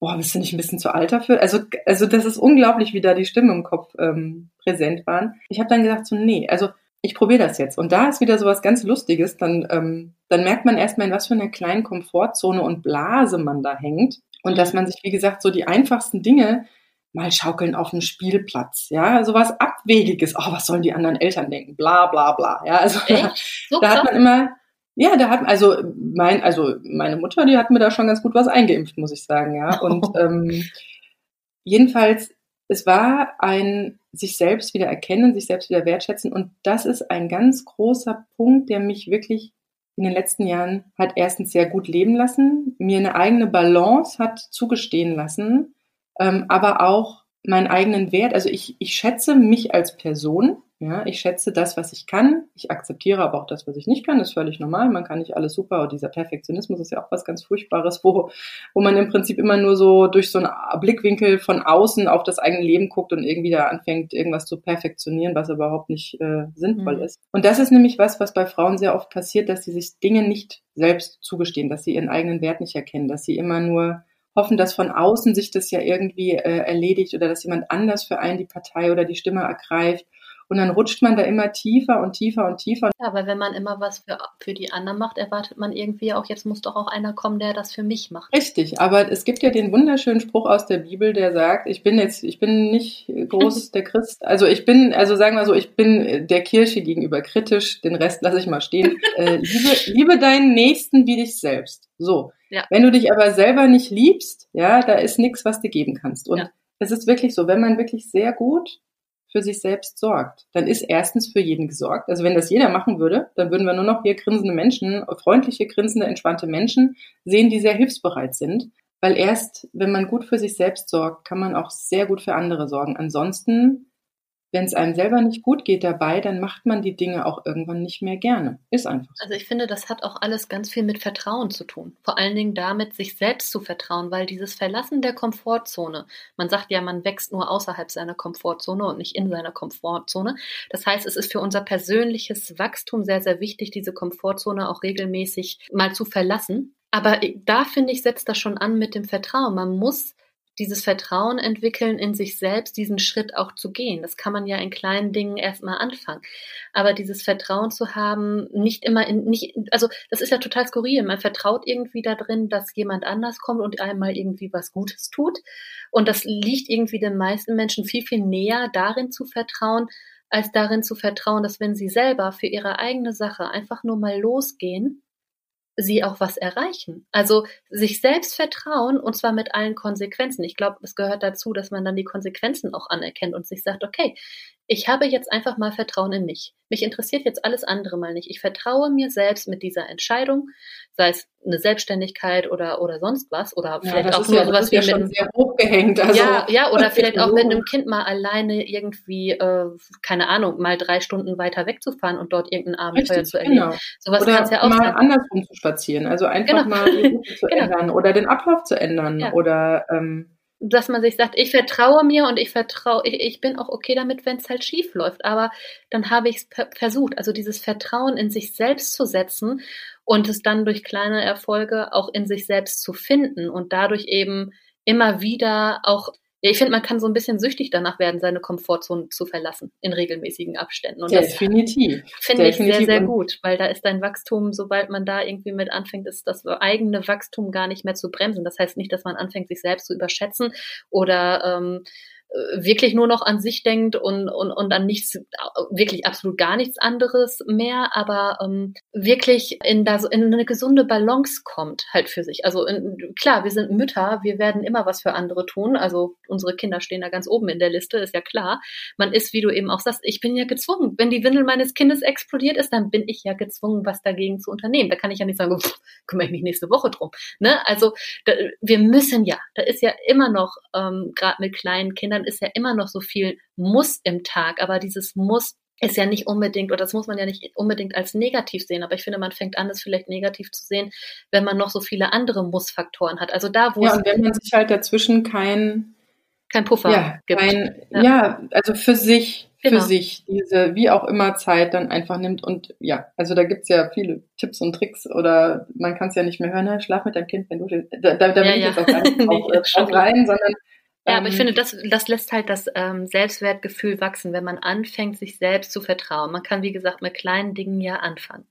boah, bist du nicht ein bisschen zu alt dafür? Also, also das ist unglaublich, wie da die Stimmen im Kopf ähm, präsent waren. Ich habe dann gesagt, so, nee, also ich probiere das jetzt. Und da ist wieder so was ganz Lustiges. Dann, ähm, dann merkt man erstmal, in was für einer kleinen Komfortzone und Blase man da hängt. Und dass man sich, wie gesagt, so die einfachsten Dinge mal schaukeln auf dem Spielplatz. Ja, sowas Abwegiges. Oh, was sollen die anderen Eltern denken? Bla, bla, bla. Ja, also da, *laughs* so da hat man immer, ja, da hat, also mein, also meine Mutter, die hat mir da schon ganz gut was eingeimpft, muss ich sagen, ja. *laughs* Und ähm, jedenfalls es war ein sich selbst wieder erkennen, sich selbst wieder wertschätzen. Und das ist ein ganz großer Punkt, der mich wirklich in den letzten Jahren hat erstens sehr gut leben lassen, mir eine eigene Balance hat zugestehen lassen, ähm, aber auch meinen eigenen Wert. Also ich, ich schätze mich als Person ja, ich schätze das, was ich kann. Ich akzeptiere aber auch das, was ich nicht kann. Das ist völlig normal. Man kann nicht alles super. Und dieser Perfektionismus ist ja auch was ganz Furchtbares, wo, wo man im Prinzip immer nur so durch so einen Blickwinkel von außen auf das eigene Leben guckt und irgendwie da anfängt, irgendwas zu perfektionieren, was überhaupt nicht äh, sinnvoll mhm. ist. Und das ist nämlich was, was bei Frauen sehr oft passiert, dass sie sich Dinge nicht selbst zugestehen, dass sie ihren eigenen Wert nicht erkennen, dass sie immer nur hoffen, dass von außen sich das ja irgendwie äh, erledigt oder dass jemand anders für einen die Partei oder die Stimme ergreift und dann rutscht man da immer tiefer und tiefer und tiefer. Ja, aber wenn man immer was für, für die anderen macht, erwartet man irgendwie auch, jetzt muss doch auch einer kommen, der das für mich macht. Richtig, aber es gibt ja den wunderschönen Spruch aus der Bibel, der sagt, ich bin jetzt, ich bin nicht groß *laughs* der Christ, also ich bin, also sagen wir so, ich bin der Kirche gegenüber kritisch, den Rest lasse ich mal stehen. *laughs* Äh, liebe, liebe deinen Nächsten wie dich selbst. So. Ja. Wenn du dich aber selber nicht liebst, ja, da ist nichts, was du geben kannst. Und ja. es ist wirklich so, wenn man wirklich sehr gut für sich selbst sorgt. Dann ist erstens für jeden gesorgt. Also wenn das jeder machen würde, dann würden wir nur noch hier grinsende Menschen, freundliche, grinsende, entspannte Menschen sehen, die sehr hilfsbereit sind. Weil erst, wenn man gut für sich selbst sorgt, kann man auch sehr gut für andere sorgen. Ansonsten wenn es einem selber nicht gut geht dabei, dann macht man die Dinge auch irgendwann nicht mehr gerne. Ist einfach so. Also ich finde, das hat auch alles ganz viel mit Vertrauen zu tun. Vor allen Dingen damit, sich selbst zu vertrauen, weil dieses Verlassen der Komfortzone, man sagt ja, man wächst nur außerhalb seiner Komfortzone und nicht in seiner Komfortzone. Das heißt, es ist für unser persönliches Wachstum sehr, sehr wichtig, diese Komfortzone auch regelmäßig mal zu verlassen. Aber da finde ich, setzt das schon an mit dem Vertrauen. Man muss dieses Vertrauen entwickeln in sich selbst, diesen Schritt auch zu gehen. Das kann man ja in kleinen Dingen erstmal anfangen. Aber dieses Vertrauen zu haben, nicht immer in, nicht, also das ist ja total skurril. Man vertraut irgendwie da drin, dass jemand anders kommt und einmal irgendwie was Gutes tut. Und das liegt irgendwie den meisten Menschen viel, viel näher darin zu vertrauen, als darin zu vertrauen, dass wenn sie selber für ihre eigene Sache einfach nur mal losgehen, sie auch was erreichen. Also sich selbst vertrauen und zwar mit allen Konsequenzen. Ich glaube, es gehört dazu, dass man dann die Konsequenzen auch anerkennt und sich sagt, okay, ich habe jetzt einfach mal Vertrauen in mich. Mich interessiert jetzt alles andere mal nicht. Ich vertraue mir selbst mit dieser Entscheidung, sei es eine Selbstständigkeit oder, oder sonst was, oder ja, vielleicht auch nur ja, sowas wie ja mit sehr hochgehängt. Also, ja, ja, oder vielleicht auch mit einem Kind mal alleine irgendwie, äh, keine Ahnung, mal drei Stunden weiter wegzufahren und dort irgendein Abenteuer Richtig, zu erleben. Genau. Sowas kann es ja auch mal sein. andersrum zu spazieren, also einfach genau. mal die Route zu *laughs* genau. ändern oder den Ablauf zu ändern ja. oder ähm, dass man sich sagt, ich vertraue mir und ich vertraue, ich, ich bin auch okay damit, wenn es halt schief läuft. Aber dann habe ich es versucht, also dieses Vertrauen in sich selbst zu setzen und es dann durch kleine Erfolge auch in sich selbst zu finden und dadurch eben immer wieder auch ja, ich finde, man kann so ein bisschen süchtig danach werden, seine Komfortzone zu verlassen in regelmäßigen Abständen. Und Definitiv. Finde ich sehr, sehr gut, weil da ist dein Wachstum, sobald man da irgendwie mit anfängt, ist das eigene Wachstum gar nicht mehr zu bremsen. Das heißt nicht, dass man anfängt, sich selbst zu überschätzen oder ähm, wirklich nur noch an sich denkt und, und, und an nichts, wirklich absolut gar nichts anderes mehr, aber ähm, wirklich in, da so in eine gesunde Balance kommt halt für sich. Also in, klar, wir sind Mütter, wir werden immer was für andere tun. Also unsere Kinder stehen da ganz oben in der Liste, ist ja klar. Man ist, wie du eben auch sagst, ich bin ja gezwungen. Wenn die Windel meines Kindes explodiert ist, dann bin ich ja gezwungen, was dagegen zu unternehmen. Da kann ich ja nicht sagen, pff, kümmere ich mich nächste Woche drum. Ne? Also da, wir müssen ja, da ist ja immer noch, ähm, gerade mit kleinen Kindern, ist ja immer noch so viel Muss im Tag, aber dieses Muss ist ja nicht unbedingt, oder das muss man ja nicht unbedingt als negativ sehen, aber ich finde, man fängt an, es vielleicht negativ zu sehen, wenn man noch so viele andere Muss-Faktoren hat. Also da, wo ja, und wenn man sich halt dazwischen kein, kein Puffer ja, gibt. Kein, ja. ja. also für sich, genau. für sich, diese wie auch immer Zeit dann einfach nimmt. Und ja, also da gibt's ja viele Tipps und Tricks oder man kann es ja nicht mehr hören, schlaf mit deinem Kind, wenn du da, da, da ja, ich jetzt auch gar nicht *laughs* nee, drauf rein, sondern ja, aber ich ähm, finde, das, das lässt halt das ähm, Selbstwertgefühl wachsen, wenn man anfängt, sich selbst zu vertrauen. Man kann, wie gesagt, mit kleinen Dingen ja anfangen.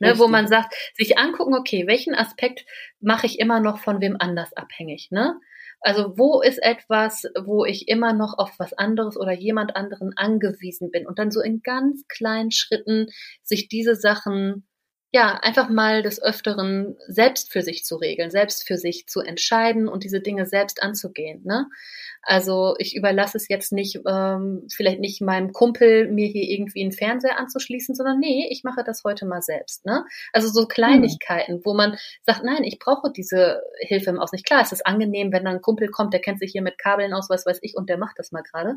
Ne, wo man sagt, sich angucken, okay, welchen Aspekt mache ich immer noch von wem anders abhängig, ne? Also wo ist etwas, wo ich immer noch auf was anderes oder jemand anderen angewiesen bin und dann so in ganz kleinen Schritten sich diese Sachen ja, einfach mal des Öfteren selbst für sich zu regeln, selbst für sich zu entscheiden und diese Dinge selbst anzugehen. Ne? Also ich überlasse es jetzt nicht, ähm, vielleicht nicht meinem Kumpel, mir hier irgendwie einen Fernseher anzuschließen, sondern nee, ich mache das heute mal selbst. Ne? Also so Kleinigkeiten, hm. wo man sagt, nein, ich brauche diese Hilfe im Außen. Klar, es ist angenehm, wenn dann ein Kumpel kommt, der kennt sich hier mit Kabeln aus, was weiß ich, und der macht das mal gerade.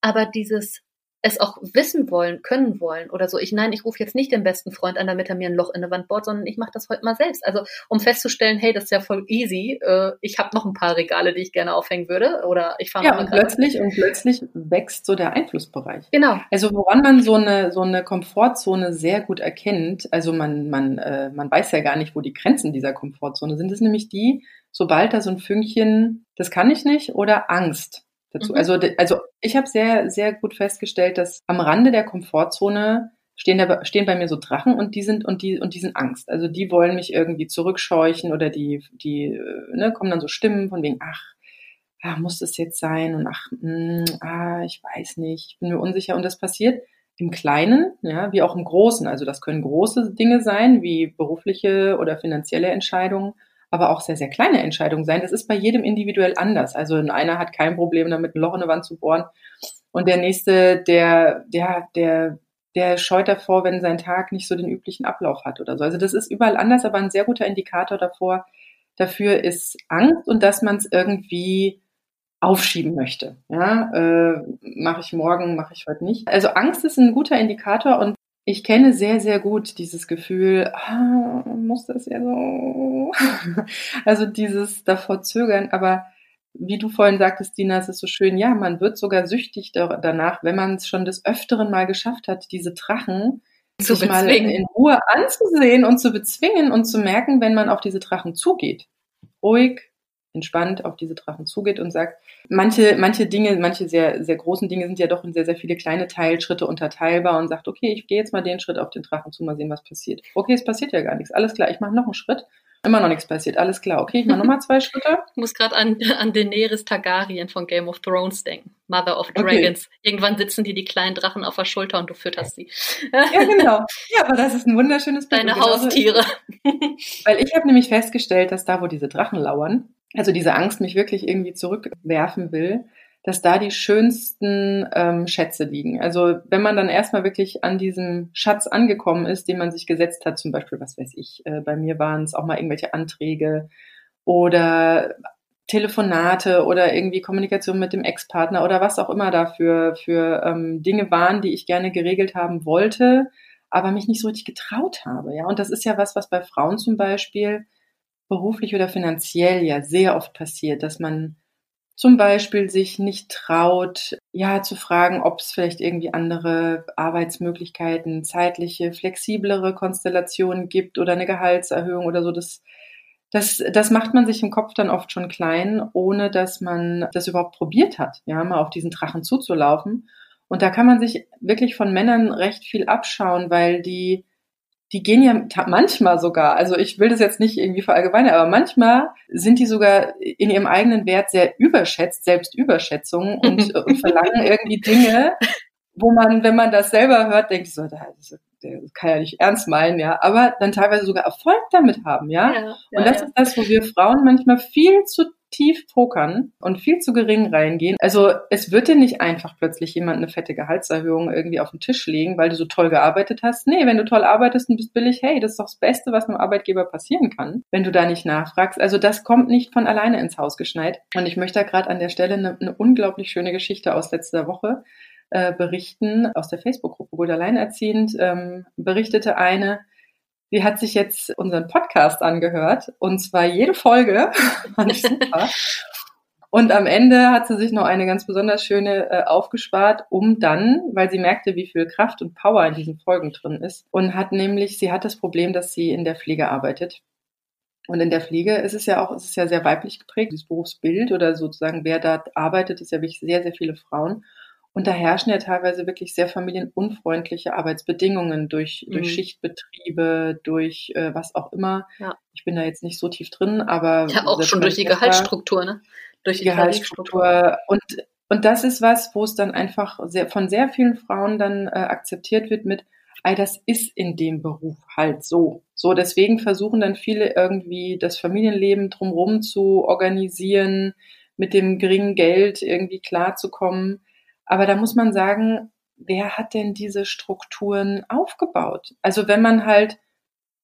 Aber dieses es auch wissen wollen, können wollen oder so. Ich nein, ich rufe jetzt nicht den besten Freund an, damit er mir ein Loch in der Wand bohrt, sondern ich mache das heute mal selbst. Also um festzustellen, hey, das ist ja voll easy. Äh, ich habe noch ein paar Regale, die ich gerne aufhängen würde oder ich fahre ja und plötzlich und plötzlich wächst so der Einflussbereich. Genau. Also woran man so eine so eine Komfortzone sehr gut erkennt, also man man äh, man weiß ja gar nicht, wo die Grenzen dieser Komfortzone sind. Das ist nämlich die, sobald da so ein Fünkchen, das kann ich nicht oder Angst dazu. Mhm. Also, also ich habe sehr, sehr gut festgestellt, dass am Rande der Komfortzone stehen, da, stehen bei mir so Drachen und die sind und die und die sind Angst. Also die wollen mich irgendwie zurückscheuchen oder die die äh, ne, kommen dann so Stimmen von wegen ach ah, muss das jetzt sein und ach mh, hm, ah ich weiß nicht, ich bin mir unsicher und das passiert im Kleinen, ja, wie auch im Großen. Also das können große Dinge sein, wie berufliche oder finanzielle Entscheidungen aber auch sehr, sehr kleine Entscheidungen sein. Das ist bei jedem individuell anders. Also einer hat kein Problem damit, ein Loch in eine Wand zu bohren und der nächste, der, der, der, der scheut davor, wenn sein Tag nicht so den üblichen Ablauf hat oder so. Also das ist überall anders, aber ein sehr guter Indikator davor, dafür ist Angst und dass man es irgendwie aufschieben möchte. Ja, äh, mache ich morgen, mache ich heute nicht. Also Angst ist ein guter Indikator und ich kenne sehr, sehr gut dieses Gefühl, ah, muss das ja so. *laughs* also dieses davor zögern, aber wie du vorhin sagtest, Dina, es ist so schön, ja, man wird sogar süchtig danach, wenn man es schon des Öfteren mal geschafft hat, diese Drachen zu sich mal in Ruhe anzusehen und zu bezwingen und zu merken, wenn man auf diese Drachen zugeht. Ruhig, entspannt auf diese Drachen zugeht und sagt, manche, manche Dinge, manche sehr, sehr großen Dinge sind ja doch in sehr, sehr viele kleine Teilschritte unterteilbar und sagt, okay, ich gehe jetzt mal den Schritt auf den Drachen zu, mal sehen, was passiert. Okay, es passiert ja gar nichts. Alles klar, ich mache noch einen Schritt. Immer noch nichts passiert. Alles klar. Okay, ich mache nochmal zwei Schritte. Ich muss gerade an, an Daenerys Targaryen von Game of Thrones denken. Mother of Dragons. Okay. Irgendwann sitzen die die kleinen Drachen auf der Schulter und du fütterst sie. Ja, genau. *laughs* Ja, aber das ist ein wunderschönes Bild. Deine Haustiere. *laughs* Weil ich habe nämlich festgestellt, dass da, wo diese Drachen lauern, also diese Angst mich wirklich irgendwie zurückwerfen will, dass da die schönsten ähm, Schätze liegen. Also wenn man dann erstmal wirklich an diesem Schatz angekommen ist, den man sich gesetzt hat, zum Beispiel, was weiß ich, äh, bei mir waren es auch mal irgendwelche Anträge oder Telefonate oder irgendwie Kommunikation mit dem Ex-Partner oder was auch immer da für, für ähm, Dinge waren, die ich gerne geregelt haben wollte, aber mich nicht so richtig getraut habe. Ja, und das ist ja was, was bei Frauen zum Beispiel beruflich oder finanziell ja sehr oft passiert, dass man zum Beispiel sich nicht traut, ja, zu fragen, ob es vielleicht irgendwie andere Arbeitsmöglichkeiten, zeitliche, flexiblere Konstellationen gibt oder eine Gehaltserhöhung oder so. Das das, das macht man sich im Kopf dann oft schon klein, ohne dass man das überhaupt probiert hat, ja, mal auf diesen Drachen zuzulaufen. Und da kann man sich wirklich von Männern recht viel abschauen, weil die, die gehen ja manchmal sogar, also ich will das jetzt nicht irgendwie verallgemeinern, aber manchmal sind die sogar in ihrem eigenen Wert sehr überschätzt, Selbstüberschätzung *laughs* und, und verlangen irgendwie Dinge, wo man, wenn man das selber hört, denkt so, das kann ja nicht ernst meinen, ja, aber dann teilweise sogar Erfolg damit haben, ja. ja, ja und das ja. ist das, wo wir Frauen manchmal viel zu tief pokern und viel zu gering reingehen. Also es wird dir nicht einfach plötzlich jemand eine fette Gehaltserhöhung irgendwie auf den Tisch legen, weil du so toll gearbeitet hast. Nee, wenn du toll arbeitest und bist billig, hey, das ist doch das Beste, was einem Arbeitgeber passieren kann, wenn du da nicht nachfragst. Also das kommt nicht von alleine ins Haus geschneit. Und ich möchte da gerade an der Stelle eine, eine unglaublich schöne Geschichte aus letzter Woche äh, berichten aus der Facebook-Gruppe Gut Alleinerziehend, ähm, berichtete eine, sie hat sich jetzt unseren Podcast angehört und zwar jede Folge, *laughs* fand ich super. Und am Ende hat sie sich noch eine ganz besonders schöne äh, aufgespart, um dann, weil sie merkte, wie viel Kraft und Power in diesen Folgen drin ist, und hat nämlich, sie hat das Problem, dass sie in der Pflege arbeitet. Und in der Pflege ist es ja auch, ist es ja sehr weiblich geprägt, dieses Berufsbild oder sozusagen, wer da arbeitet, ist ja wirklich sehr, sehr viele Frauen. Und da herrschen ja teilweise wirklich sehr familienunfreundliche Arbeitsbedingungen durch, mhm. durch Schichtbetriebe, durch äh, was auch immer. Ja. Ich bin da jetzt nicht so tief drin, aber. Ja, auch schon durch die Gehaltsstruktur, ne? Durch die Gehaltsstruktur. Und, und das ist was, wo es dann einfach sehr, von sehr vielen Frauen dann äh, akzeptiert wird mit, ey, das ist in dem Beruf halt so. So, deswegen versuchen dann viele irgendwie das Familienleben drumherum zu organisieren, mit dem geringen Geld irgendwie klarzukommen. Aber da muss man sagen, wer hat denn diese Strukturen aufgebaut? Also wenn man halt,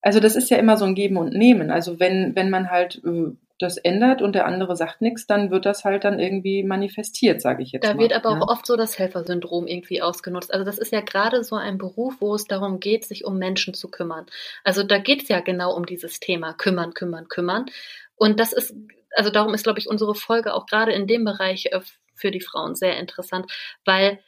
also das ist ja immer so ein Geben und Nehmen. Also wenn, wenn man halt äh, das ändert und der andere sagt nichts, dann wird das halt dann irgendwie manifestiert, sage ich jetzt da mal. Da wird aber ja. auch oft so das Helfersyndrom irgendwie ausgenutzt. Also das ist ja gerade so ein Beruf, wo es darum geht, sich um Menschen zu kümmern. Also da geht es ja genau um dieses Thema kümmern, kümmern, kümmern. Und das ist, also darum ist, glaube ich, unsere Folge auch gerade in dem Bereich äh, für die Frauen sehr interessant, weil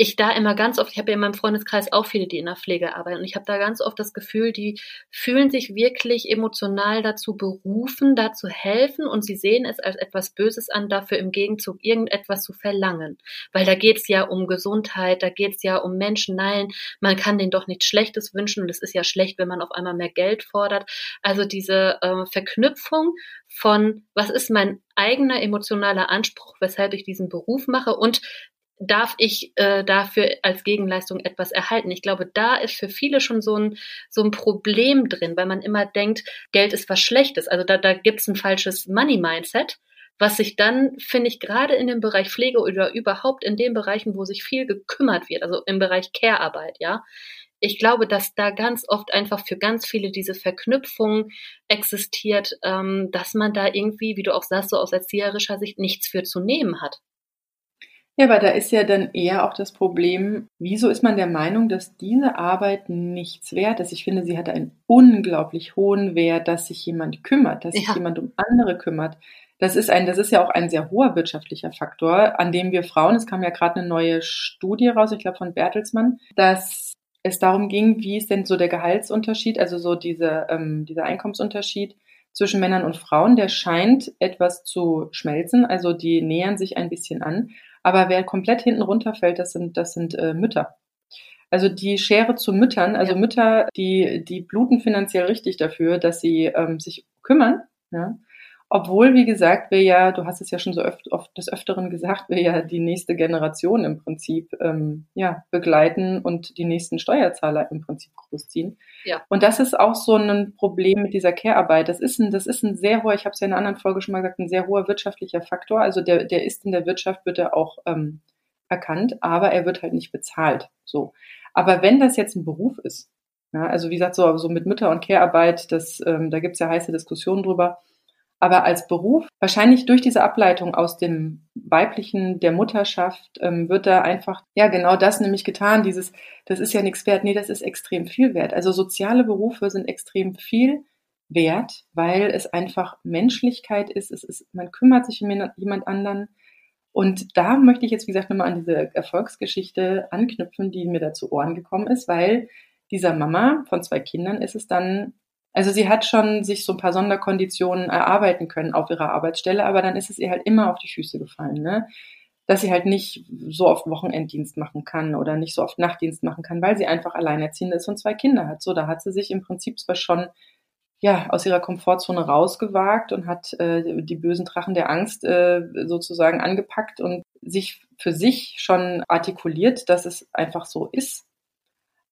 ich da immer ganz oft, ich habe ja in meinem Freundeskreis auch viele, die in der Pflege arbeiten, und ich habe da ganz oft das Gefühl, die fühlen sich wirklich emotional dazu berufen, da zu helfen und sie sehen es als etwas Böses an, dafür im Gegenzug irgendetwas zu verlangen. Weil da geht es ja um Gesundheit, da geht es ja um Menschen. Nein, man kann denen doch nichts Schlechtes wünschen und es ist ja schlecht, wenn man auf einmal mehr Geld fordert. Also diese äh, Verknüpfung von, was ist mein eigener emotionaler Anspruch, weshalb ich diesen Beruf mache und darf ich äh, dafür als Gegenleistung etwas erhalten? Ich glaube, da ist für viele schon so ein, so ein Problem drin, weil man immer denkt, Geld ist was Schlechtes. Also da, da gibt es ein falsches Money-Mindset, was sich dann, finde ich, gerade in dem Bereich Pflege oder überhaupt in den Bereichen, wo sich viel gekümmert wird, also im Bereich Care-Arbeit, ja, ich glaube, dass da ganz oft einfach für ganz viele diese Verknüpfung existiert, ähm, dass man da irgendwie, wie du auch sagst, so aus erzieherischer Sicht nichts für zu nehmen hat. Ja, aber da ist ja dann eher auch das Problem, wieso ist man der Meinung, dass diese Arbeit nichts wert ist? Ich finde, sie hat einen unglaublich hohen Wert, dass sich jemand kümmert, dass sich ja. jemand um andere kümmert. Das ist ein, das ist ja auch ein sehr hoher wirtschaftlicher Faktor, an dem wir Frauen, es kam ja gerade eine neue Studie raus, ich glaube von Bertelsmann, dass es darum ging, wie ist denn so der Gehaltsunterschied, also so diese, ähm, dieser Einkommensunterschied zwischen Männern und Frauen, der scheint etwas zu schmelzen, also die nähern sich ein bisschen an. Aber wer komplett hinten runterfällt, das sind, das sind äh, Mütter. Also die Schere zu Müttern, also ja. Mütter, die, die bluten finanziell richtig dafür, dass sie ähm, sich kümmern, ja, obwohl, wie gesagt, wir ja, du hast es ja schon so oft, oft des Öfteren gesagt, wir ja die nächste Generation im Prinzip ähm, ja, begleiten und die nächsten Steuerzahler im Prinzip großziehen. Ja. Und das ist auch so ein Problem mit dieser Care-Arbeit. Das ist ein, das ist ein sehr hoher, ich habe es ja in einer anderen Folge schon mal gesagt, ein sehr hoher wirtschaftlicher Faktor. Also der, der ist in der Wirtschaft, wird er auch ähm, erkannt, aber er wird halt nicht bezahlt. So. Aber wenn das jetzt ein Beruf ist, ja, also wie gesagt, so, so mit Mütter- und Care-Arbeit, das, ähm, da gibt's ja heiße Diskussionen drüber, aber als Beruf, wahrscheinlich durch diese Ableitung aus dem weiblichen, der Mutterschaft, ähm, wird da einfach, ja, genau das nämlich getan. Dieses, das ist ja nichts wert. Nee, das ist extrem viel wert. Also soziale Berufe sind extrem viel wert, weil es einfach Menschlichkeit ist. Es ist, man kümmert sich um jemand anderen. Und da möchte ich jetzt, wie gesagt, nochmal an diese Erfolgsgeschichte anknüpfen, die mir da zu Ohren gekommen ist, weil dieser Mama von zwei Kindern ist es dann Also sie hat schon sich so ein paar Sonderkonditionen erarbeiten können auf ihrer Arbeitsstelle, aber dann ist es ihr halt immer auf die Füße gefallen, ne? Dass sie halt nicht so oft Wochenenddienst machen kann oder nicht so oft Nachtdienst machen kann, weil sie einfach alleinerziehend ist und zwei Kinder hat. So, da hat sie sich im Prinzip zwar schon ja, aus ihrer Komfortzone rausgewagt und hat äh, die bösen Drachen der Angst äh, sozusagen angepackt und sich für sich schon artikuliert, dass es einfach so ist.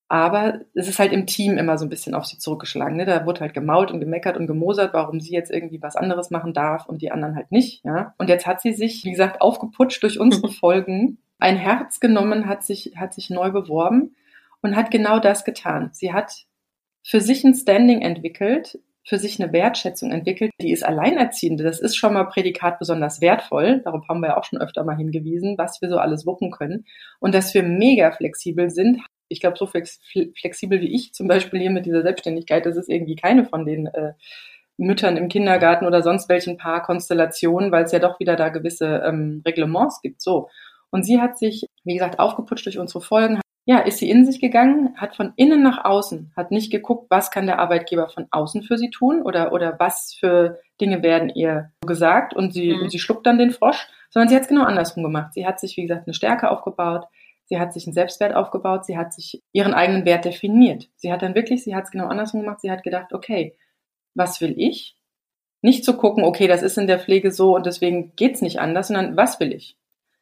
Aber es ist halt im Team immer so ein bisschen auf sie zurückgeschlagen. Ne? Da wurde halt gemault und gemeckert und gemosert, warum sie jetzt irgendwie was anderes machen darf und die anderen halt nicht. Ja? Und jetzt hat sie sich, wie gesagt, aufgeputscht durch unsere *laughs* Folgen, ein Herz genommen, hat sich, hat sich neu beworben und hat genau das getan. Sie hat für sich ein Standing entwickelt, für sich eine Wertschätzung entwickelt, die ist Alleinerziehende. Das ist schon mal Prädikat besonders wertvoll. Darauf haben wir ja auch schon öfter mal hingewiesen, was wir so alles wuppen können. Und dass wir mega flexibel sind. Ich glaube, so flexibel wie ich zum Beispiel hier mit dieser Selbstständigkeit, das ist irgendwie keine von den äh, Müttern im Kindergarten oder sonst welchen Paarkonstellationen, weil es ja doch wieder da gewisse ähm, Reglements gibt. So. Und sie hat sich, wie gesagt, aufgeputscht durch unsere Folgen, ja, ist sie in sich gegangen, hat von innen nach außen, hat nicht geguckt, was kann der Arbeitgeber von außen für sie tun oder, oder was für Dinge werden ihr gesagt und sie, mhm. und sie schluckt dann den Frosch, sondern sie hat es genau andersrum gemacht. Sie hat sich, wie gesagt, eine Stärke aufgebaut, sie hat sich einen Selbstwert aufgebaut, sie hat sich ihren eigenen Wert definiert. Sie hat dann wirklich, sie hat es genau andersrum gemacht, sie hat gedacht, okay, was will ich? Nicht zu gucken, okay, das ist in der Pflege so und deswegen geht's nicht anders, sondern was will ich?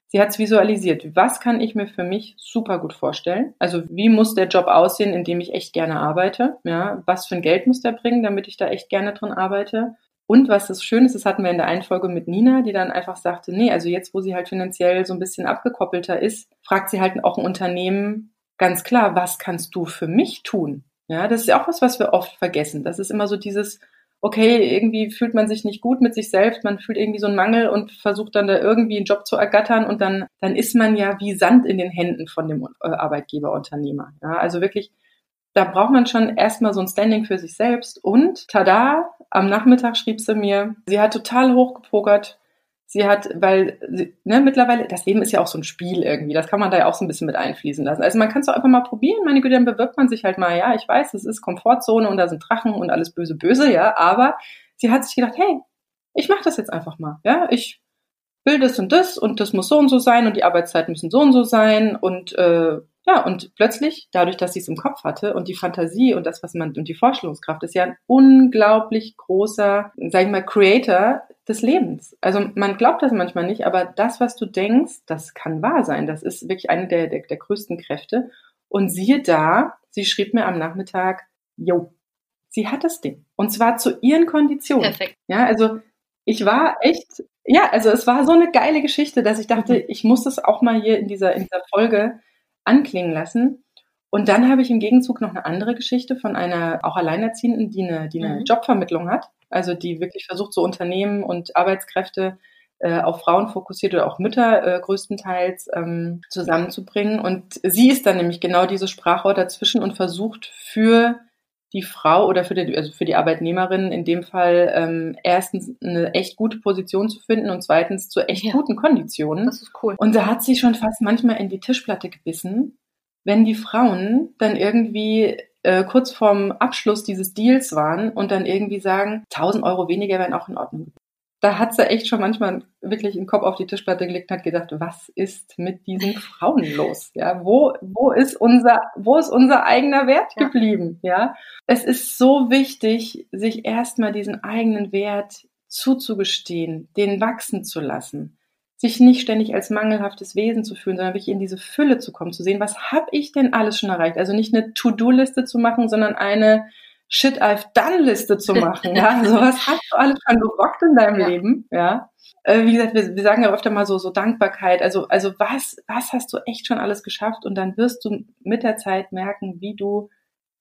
Sie hat es visualisiert. Was kann ich mir für mich super gut vorstellen? Also wie muss der Job aussehen, in dem ich echt gerne arbeite? Ja, was für ein Geld muss der bringen, damit ich da echt gerne drin arbeite? Und was das Schöne ist, das hatten wir in der Einfolge mit Nina, die dann einfach sagte, nee, also jetzt, wo sie halt finanziell so ein bisschen abgekoppelter ist, fragt sie halt auch ein Unternehmen ganz klar, was kannst du für mich tun? Ja, das ist ja auch was, was wir oft vergessen. Das ist immer so dieses, okay, irgendwie fühlt man sich nicht gut mit sich selbst, man fühlt irgendwie so einen Mangel und versucht dann da irgendwie einen Job zu ergattern und dann, dann ist man ja wie Sand in den Händen von dem äh, Arbeitgeber, Unternehmer. Ja, also wirklich, da braucht man schon erstmal so ein Standing für sich selbst. Und tada, am Nachmittag schrieb sie mir, sie hat total hochgepokert, Sie hat, weil sie, ne, mittlerweile, das Leben ist ja auch so ein Spiel irgendwie, das kann man da ja auch so ein bisschen mit einfließen lassen. Also man kann es doch einfach mal probieren, meine Güte, dann bewirbt man sich halt mal, ja, ich weiß, es ist Komfortzone und da sind Drachen und alles böse, böse, ja, aber sie hat sich gedacht, hey, ich mache das jetzt einfach mal, ja, ich will das und das und das muss so und so sein und die Arbeitszeiten müssen so und so sein. Und äh, ja, und plötzlich, dadurch, dass sie es im Kopf hatte und die Fantasie und das, was man, und die Vorstellungskraft ist ja ein unglaublich großer, sag ich mal, Creator des Lebens. Also man glaubt das manchmal nicht, aber das, was du denkst, das kann wahr sein. Das ist wirklich eine der, der, der größten Kräfte. Und siehe da, sie schrieb mir am Nachmittag, jo, sie hat das Ding. Und zwar zu ihren Konditionen. Perfekt. Ja, also ich war echt, ja, also es war so eine geile Geschichte, dass ich dachte, mhm. ich muss das auch mal hier in dieser, in dieser Folge anklingen lassen. Und dann habe ich im Gegenzug noch eine andere Geschichte von einer auch Alleinerziehenden, die eine, die eine mhm. Jobvermittlung hat. Also die wirklich versucht, so Unternehmen und Arbeitskräfte äh, auf Frauen fokussiert oder auch Mütter äh, größtenteils ähm, zusammenzubringen. Und sie ist dann nämlich genau diese Sprachrohr dazwischen und versucht für die Frau oder für die, also für die Arbeitnehmerin in dem Fall ähm, erstens eine echt gute Position zu finden und zweitens zu echt ja. guten Konditionen. Das ist cool. Und da hat sie schon fast manchmal in die Tischplatte gebissen, wenn die Frauen dann irgendwie äh, kurz vorm Abschluss dieses Deals waren und dann irgendwie sagen, 1000 Euro weniger wären auch in Ordnung. Da hat sie echt schon manchmal wirklich den Kopf auf die Tischplatte gelegt und hat gedacht, was ist mit diesen Frauen los? Ja, wo, wo ist unser, wo ist unser eigener Wert ja. geblieben? Ja, es ist so wichtig, sich erstmal diesen eigenen Wert zuzugestehen, den wachsen zu lassen sich nicht ständig als mangelhaftes Wesen zu fühlen, sondern wirklich in diese Fülle zu kommen, zu sehen, was habe ich denn alles schon erreicht? Also nicht eine To-Do-Liste zu machen, sondern eine Shit I've done Liste zu machen. Ja, *laughs* also was hast du alles schon gerockt in deinem ja. Leben? Ja, äh, wie gesagt, wir, wir sagen ja öfter mal so so Dankbarkeit. Also also was was hast du echt schon alles geschafft? Und dann wirst du mit der Zeit merken, wie du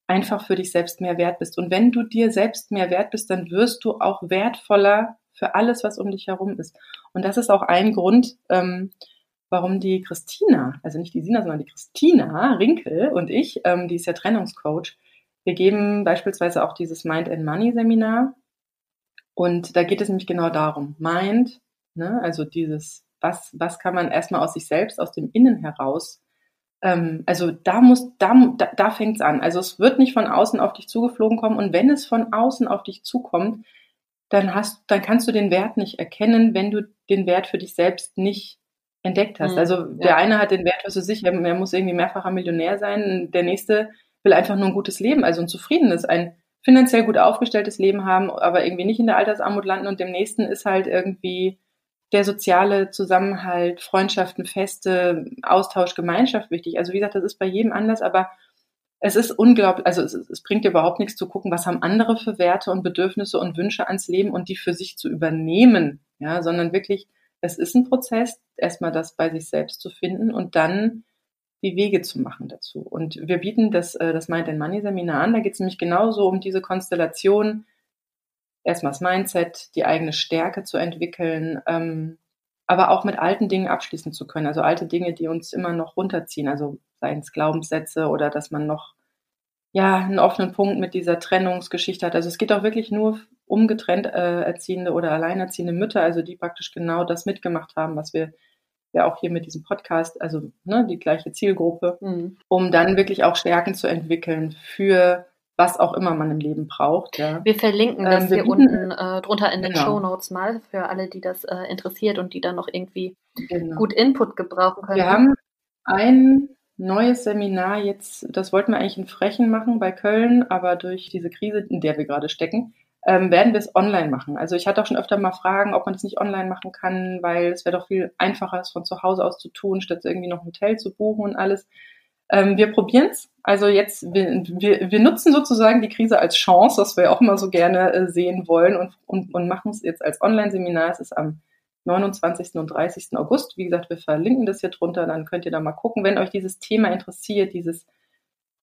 einfach für dich selbst mehr wert bist. Und wenn du dir selbst mehr wert bist, dann wirst du auch wertvoller für alles, was um dich herum ist. Und das ist auch ein Grund, ähm, warum die Christina, also nicht die Sina, sondern die Christina Rinkel und ich, ähm, die ist ja Trennungscoach, wir geben beispielsweise auch dieses Mind and Money Seminar. Und da geht es nämlich genau darum. Mind, ne, also dieses, was, was kann man erstmal aus sich selbst, aus dem Innen heraus ähm, also da muss, da, da, da fängt es an. Also es wird nicht von außen auf dich zugeflogen kommen und wenn es von außen auf dich zukommt, dann hast, dann kannst du den Wert nicht erkennen, wenn du den Wert für dich selbst nicht entdeckt hast. Mhm, also der ja. eine hat den Wert für sich, er, er muss irgendwie mehrfacher Millionär sein, der nächste will einfach nur ein gutes Leben, also ein zufriedenes, ein finanziell gut aufgestelltes Leben haben, aber irgendwie nicht in der Altersarmut landen und dem nächsten ist halt irgendwie der soziale Zusammenhalt, Freundschaften, Feste, Austausch, Gemeinschaft wichtig. Also wie gesagt, das ist bei jedem anders, aber es ist unglaublich, also es, es bringt dir überhaupt nichts zu gucken, was haben andere für Werte und Bedürfnisse und Wünsche ans Leben und die für sich zu übernehmen, ja, sondern wirklich, es ist ein Prozess, erstmal das bei sich selbst zu finden und dann die Wege zu machen dazu. Und wir bieten das, äh, das Mind and Money Seminar an, da geht es nämlich genauso um diese Konstellation, erstmal das Mindset, die eigene Stärke zu entwickeln, ähm, aber auch mit alten Dingen abschließen zu können. Also alte Dinge, die uns immer noch runterziehen, also seien es Glaubenssätze oder dass man noch ja einen offenen Punkt mit dieser Trennungsgeschichte hat. Also es geht auch wirklich nur um getrennt äh, erziehende oder alleinerziehende Mütter, also die praktisch genau das mitgemacht haben, was wir ja auch hier mit diesem Podcast, also ne, die gleiche Zielgruppe, mhm. um dann wirklich auch Stärken zu entwickeln für was auch immer man im Leben braucht. Ja. Wir verlinken das ähm, wir hier unten äh, drunter in den genau. Show Notes mal für alle, die das äh, interessiert und die dann noch irgendwie genau. gut Input gebrauchen können. Wir haben ein neues Seminar jetzt, das wollten wir eigentlich in Frechen machen bei Köln, aber durch diese Krise, in der wir gerade stecken, ähm, werden wir es online machen. Also ich hatte auch schon öfter mal Fragen, ob man das nicht online machen kann, weil es wäre doch viel einfacher, es von zu Hause aus zu tun, statt irgendwie noch ein Hotel zu buchen und alles. Ähm, wir probieren es. Also jetzt, wir, wir, wir nutzen sozusagen die Krise als Chance, was wir auch immer so gerne äh, sehen wollen und, und, und machen es jetzt als Online-Seminar. Es ist am 29. und 30. August. Wie gesagt, wir verlinken das hier drunter, dann könnt ihr da mal gucken. Wenn euch dieses Thema interessiert, dieses,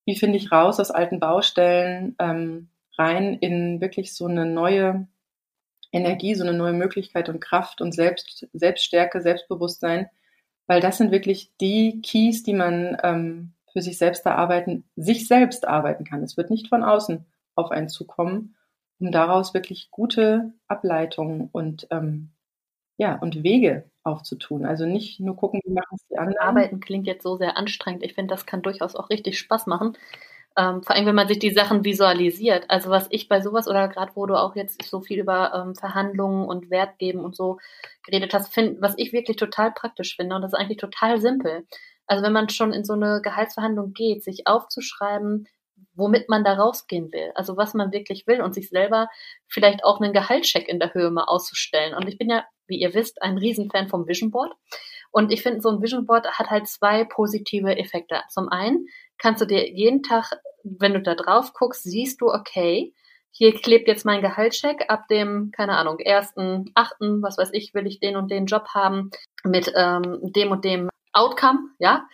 wie finde ich raus aus alten Baustellen, ähm, rein in wirklich so eine neue Energie, so eine neue Möglichkeit und Kraft und Selbst, Selbststärke, Selbstbewusstsein, weil das sind wirklich die Keys, die man ähm, für sich selbst erarbeiten, sich selbst arbeiten kann. Es wird nicht von außen auf einen zukommen, um daraus wirklich gute Ableitungen und ähm, ja und Wege aufzutun. Also nicht nur gucken, wie machen es die anderen. Arbeiten klingt jetzt so sehr anstrengend. Ich finde, das kann durchaus auch richtig Spaß machen. Ähm, vor allem, wenn man sich die Sachen visualisiert. Also was ich bei sowas oder gerade wo du auch jetzt so viel über ähm, Verhandlungen und Wert geben und so geredet hast, find, was ich wirklich total praktisch finde und das ist eigentlich total simpel. Also wenn man schon in so eine Gehaltsverhandlung geht, sich aufzuschreiben, womit man da rausgehen will, also was man wirklich will und sich selber vielleicht auch einen Gehaltscheck in der Höhe mal auszustellen. Und ich bin ja, wie ihr wisst, ein Riesenfan vom Vision Board. Und ich finde, so ein Vision Board hat halt zwei positive Effekte. Zum einen kannst du dir jeden Tag, wenn du da drauf guckst, siehst du, okay, hier klebt jetzt mein Gehaltscheck ab dem, keine Ahnung, ersten, achten, was weiß ich, will ich den und den Job haben mit ähm, dem und dem Outcome, ja.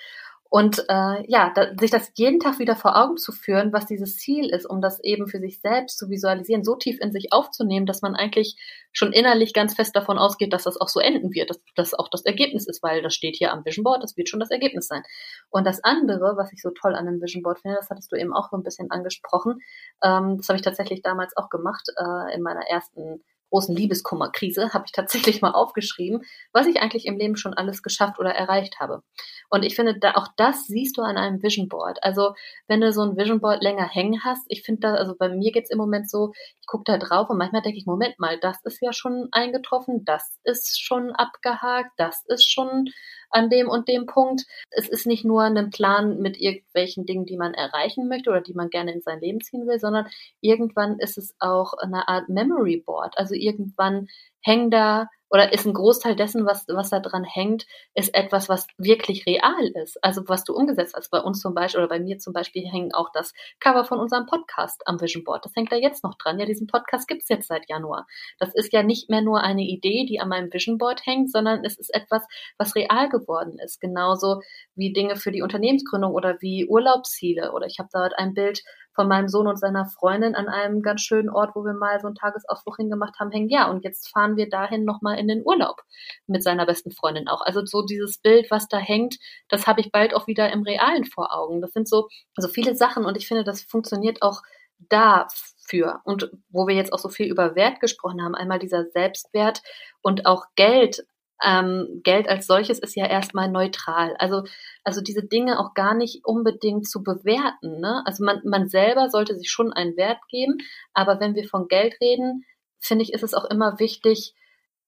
Und äh, ja, da, sich das jeden Tag wieder vor Augen zu führen, was dieses Ziel ist, um das eben für sich selbst zu visualisieren, so tief in sich aufzunehmen, dass man eigentlich schon innerlich ganz fest davon ausgeht, dass das auch so enden wird, dass das auch das Ergebnis ist, weil das steht hier am Vision Board, das wird schon das Ergebnis sein. Und das andere, was ich so toll an dem Vision Board finde, das hattest du eben auch so ein bisschen angesprochen, ähm, das habe ich tatsächlich damals auch gemacht äh, in meiner ersten großen Liebeskummerkrise habe ich tatsächlich mal aufgeschrieben, was ich eigentlich im Leben schon alles geschafft oder erreicht habe. Und ich finde, da auch das siehst du an einem Vision Board. Also wenn du so ein Vision Board länger hängen hast, ich finde da, also bei mir geht's im Moment so, ich gucke da drauf und manchmal denke ich, Moment mal, das ist ja schon eingetroffen, das ist schon abgehakt, das ist schon an dem und dem Punkt. Es ist nicht nur ein Plan mit irgendwelchen Dingen, die man erreichen möchte oder die man gerne in sein Leben ziehen will, sondern irgendwann ist es auch eine Art Memory Board. Also irgendwann hängen da oder ist ein Großteil dessen, was, was da dran hängt, ist etwas, was wirklich real ist. Also was du umgesetzt hast. Bei uns zum Beispiel oder bei mir zum Beispiel hängt auch das Cover von unserem Podcast am Vision Board. Das hängt da jetzt noch dran. Ja, diesen Podcast gibt's jetzt seit Januar. Das ist ja nicht mehr nur eine Idee, die an meinem Vision Board hängt, sondern es ist etwas, was real geworden ist. Genauso wie Dinge für die Unternehmensgründung oder wie Urlaubsziele. Oder ich habe dort ein Bild von meinem Sohn und seiner Freundin an einem ganz schönen Ort, wo wir mal so einen Tagesausflug hingemacht haben, hängen. Ja, und jetzt fahren wir dahin nochmal in den Urlaub mit seiner besten Freundin auch. Also so dieses Bild, was da hängt, das habe ich bald auch wieder im Realen vor Augen. Das sind so, so viele Sachen und ich finde, das funktioniert auch dafür. Und wo wir jetzt auch so viel über Wert gesprochen haben, einmal dieser Selbstwert und auch Geld ähm, Geld als solches ist ja erstmal neutral. Also, also diese Dinge auch gar nicht unbedingt zu bewerten. Ne? Also man, man selber sollte sich schon einen Wert geben, aber wenn wir von Geld reden, finde ich, ist es auch immer wichtig,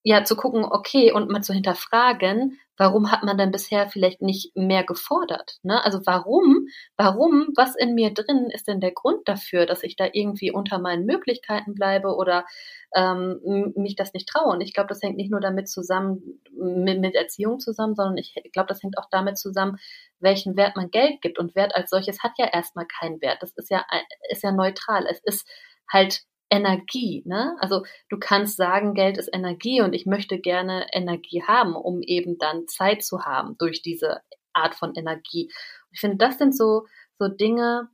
ja, zu gucken, okay, und mal zu hinterfragen, warum hat man denn bisher vielleicht nicht mehr gefordert? Ne? Also warum, warum, was in mir drin ist denn der Grund dafür, dass ich da irgendwie unter meinen Möglichkeiten bleibe oder ähm, mich das nicht traue? Und ich glaube, das hängt nicht nur damit zusammen, mit, mit Erziehung zusammen, sondern ich glaube, das hängt auch damit zusammen, welchen Wert man Geld gibt. Und Wert als solches hat ja erstmal keinen Wert. Das ist ja, ist ja neutral. Es ist halt Energie. Ne? Also du kannst sagen, Geld ist Energie und ich möchte gerne Energie haben, um eben dann Zeit zu haben durch diese Art von Energie. Ich finde, das sind so, so Dinge,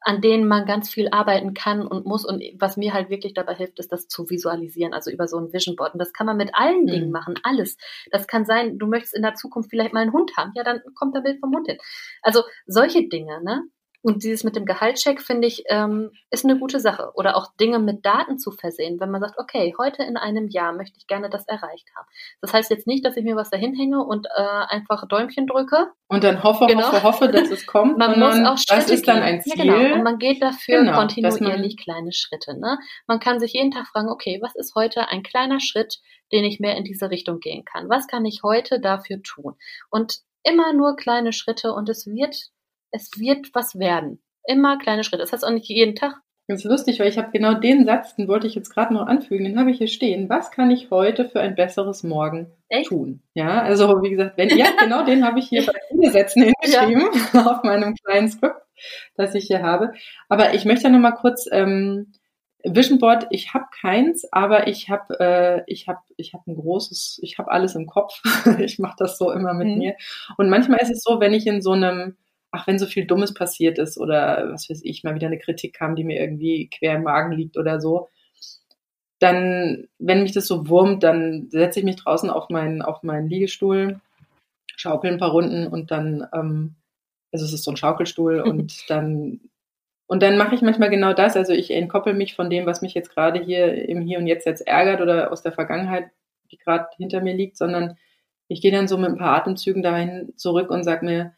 an denen man ganz viel arbeiten kann und muss. Und was mir halt wirklich dabei hilft, ist das zu visualisieren, also über so ein Vision Board. Und das kann man mit allen mhm. Dingen machen, alles. Das kann sein, du möchtest in der Zukunft vielleicht mal einen Hund haben. Ja, dann kommt der Bild vom Hund hin. Also solche Dinge, ne? Und dieses mit dem Gehaltscheck, finde ich, ähm, ist eine gute Sache. Oder auch Dinge mit Daten zu versehen, wenn man sagt, okay, heute in einem Jahr möchte ich gerne das erreicht haben. Das heißt jetzt nicht, dass ich mir was dahin hänge und äh, einfach Däumchen drücke. Und dann hoffe, genau. hoffe, hoffe, dass es kommt. man muss auch Schritte Das ist dann ein Ziel. Ja, genau. Und man geht dafür genau, kontinuierlich kleine Schritte. Ne? Man kann sich jeden Tag fragen, okay, was ist heute ein kleiner Schritt, den ich mehr in diese Richtung gehen kann? Was kann ich heute dafür tun? Und immer nur kleine Schritte und es wird es wird was werden. Immer kleine Schritte. Das heißt auch nicht jeden Tag. Das ist lustig, weil ich habe genau den Satz, den wollte ich jetzt gerade noch anfügen, den habe ich hier stehen. Was kann ich heute für ein besseres Morgen Echt? tun? Ja, also wie gesagt, wenn, ja, *laughs* genau den habe ich hier bei vielen Sätzen hingeschrieben ja. *laughs* auf meinem kleinen Skript, das ich hier habe. Aber ich möchte noch mal kurz ähm, Vision Board, ich habe keins, aber ich habe äh, ich habe ich habe ein großes, ich habe alles im Kopf. *laughs* ich mache das so immer mit mhm. mir. Und manchmal ist es so, wenn ich in so einem ach, wenn so viel Dummes passiert ist oder was weiß ich, mal wieder eine Kritik kam, die mir irgendwie quer im Magen liegt oder so, dann, wenn mich das so wurmt, dann setze ich mich draußen auf meinen, auf meinen Liegestuhl, schaukel ein paar Runden und dann, ähm, also es ist so ein Schaukelstuhl *laughs* und dann, und dann mache ich manchmal genau das. Also ich entkoppel mich von dem, was mich jetzt gerade hier im Hier und Jetzt jetzt ärgert oder aus der Vergangenheit, die gerade hinter mir liegt, sondern ich gehe dann so mit ein paar Atemzügen dahin zurück und sag mir,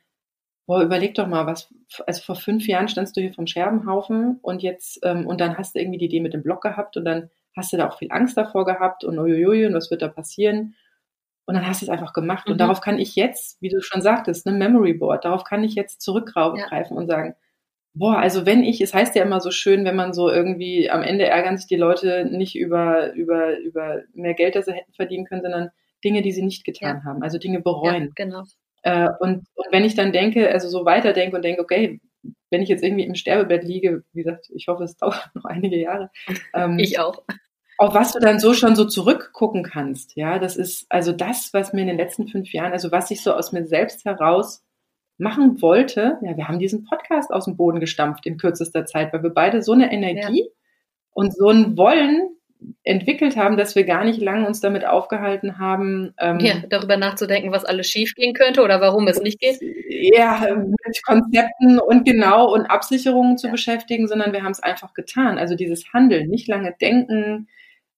boah, überleg doch mal, was, also vor fünf Jahren standst du hier vom Scherbenhaufen und jetzt, ähm, und dann hast du irgendwie die Idee mit dem Blog gehabt und dann hast du da auch viel Angst davor gehabt und uiuiui, und was wird da passieren? Und dann hast du es einfach gemacht. Mhm. Und darauf kann ich jetzt, wie du schon sagtest, ne, Memory Board, darauf kann ich jetzt zurückgreifen ja. und sagen, boah, also wenn ich, es heißt ja immer so schön, wenn man so irgendwie, am Ende ärgern sich die Leute nicht über, über, über mehr Geld, das sie hätten verdienen können, sondern Dinge, die sie nicht getan ja. haben, also Dinge bereuen. Ja, genau. Äh, und, und wenn ich dann denke, also so weiterdenke und denke, okay, wenn ich jetzt irgendwie im Sterbebett liege, wie gesagt, ich hoffe, es *laughs* dauert noch einige Jahre. Ähm, ich auch. Auf was du dann so schon so zurückgucken kannst, ja, das ist also das, was mir in den letzten fünf Jahren, also was ich so aus mir selbst heraus machen wollte. Ja, wir haben diesen Podcast aus dem Boden gestampft in kürzester Zeit, weil wir beide so eine Energie ja. und so ein Wollen entwickelt haben, dass wir gar nicht lange uns damit aufgehalten haben. Ähm, ja, darüber nachzudenken, was alles schiefgehen könnte oder warum es nicht geht. Ja, mit Konzepten und genau und Absicherungen zu ja. beschäftigen, sondern wir haben es einfach getan. Also dieses Handeln, nicht lange denken.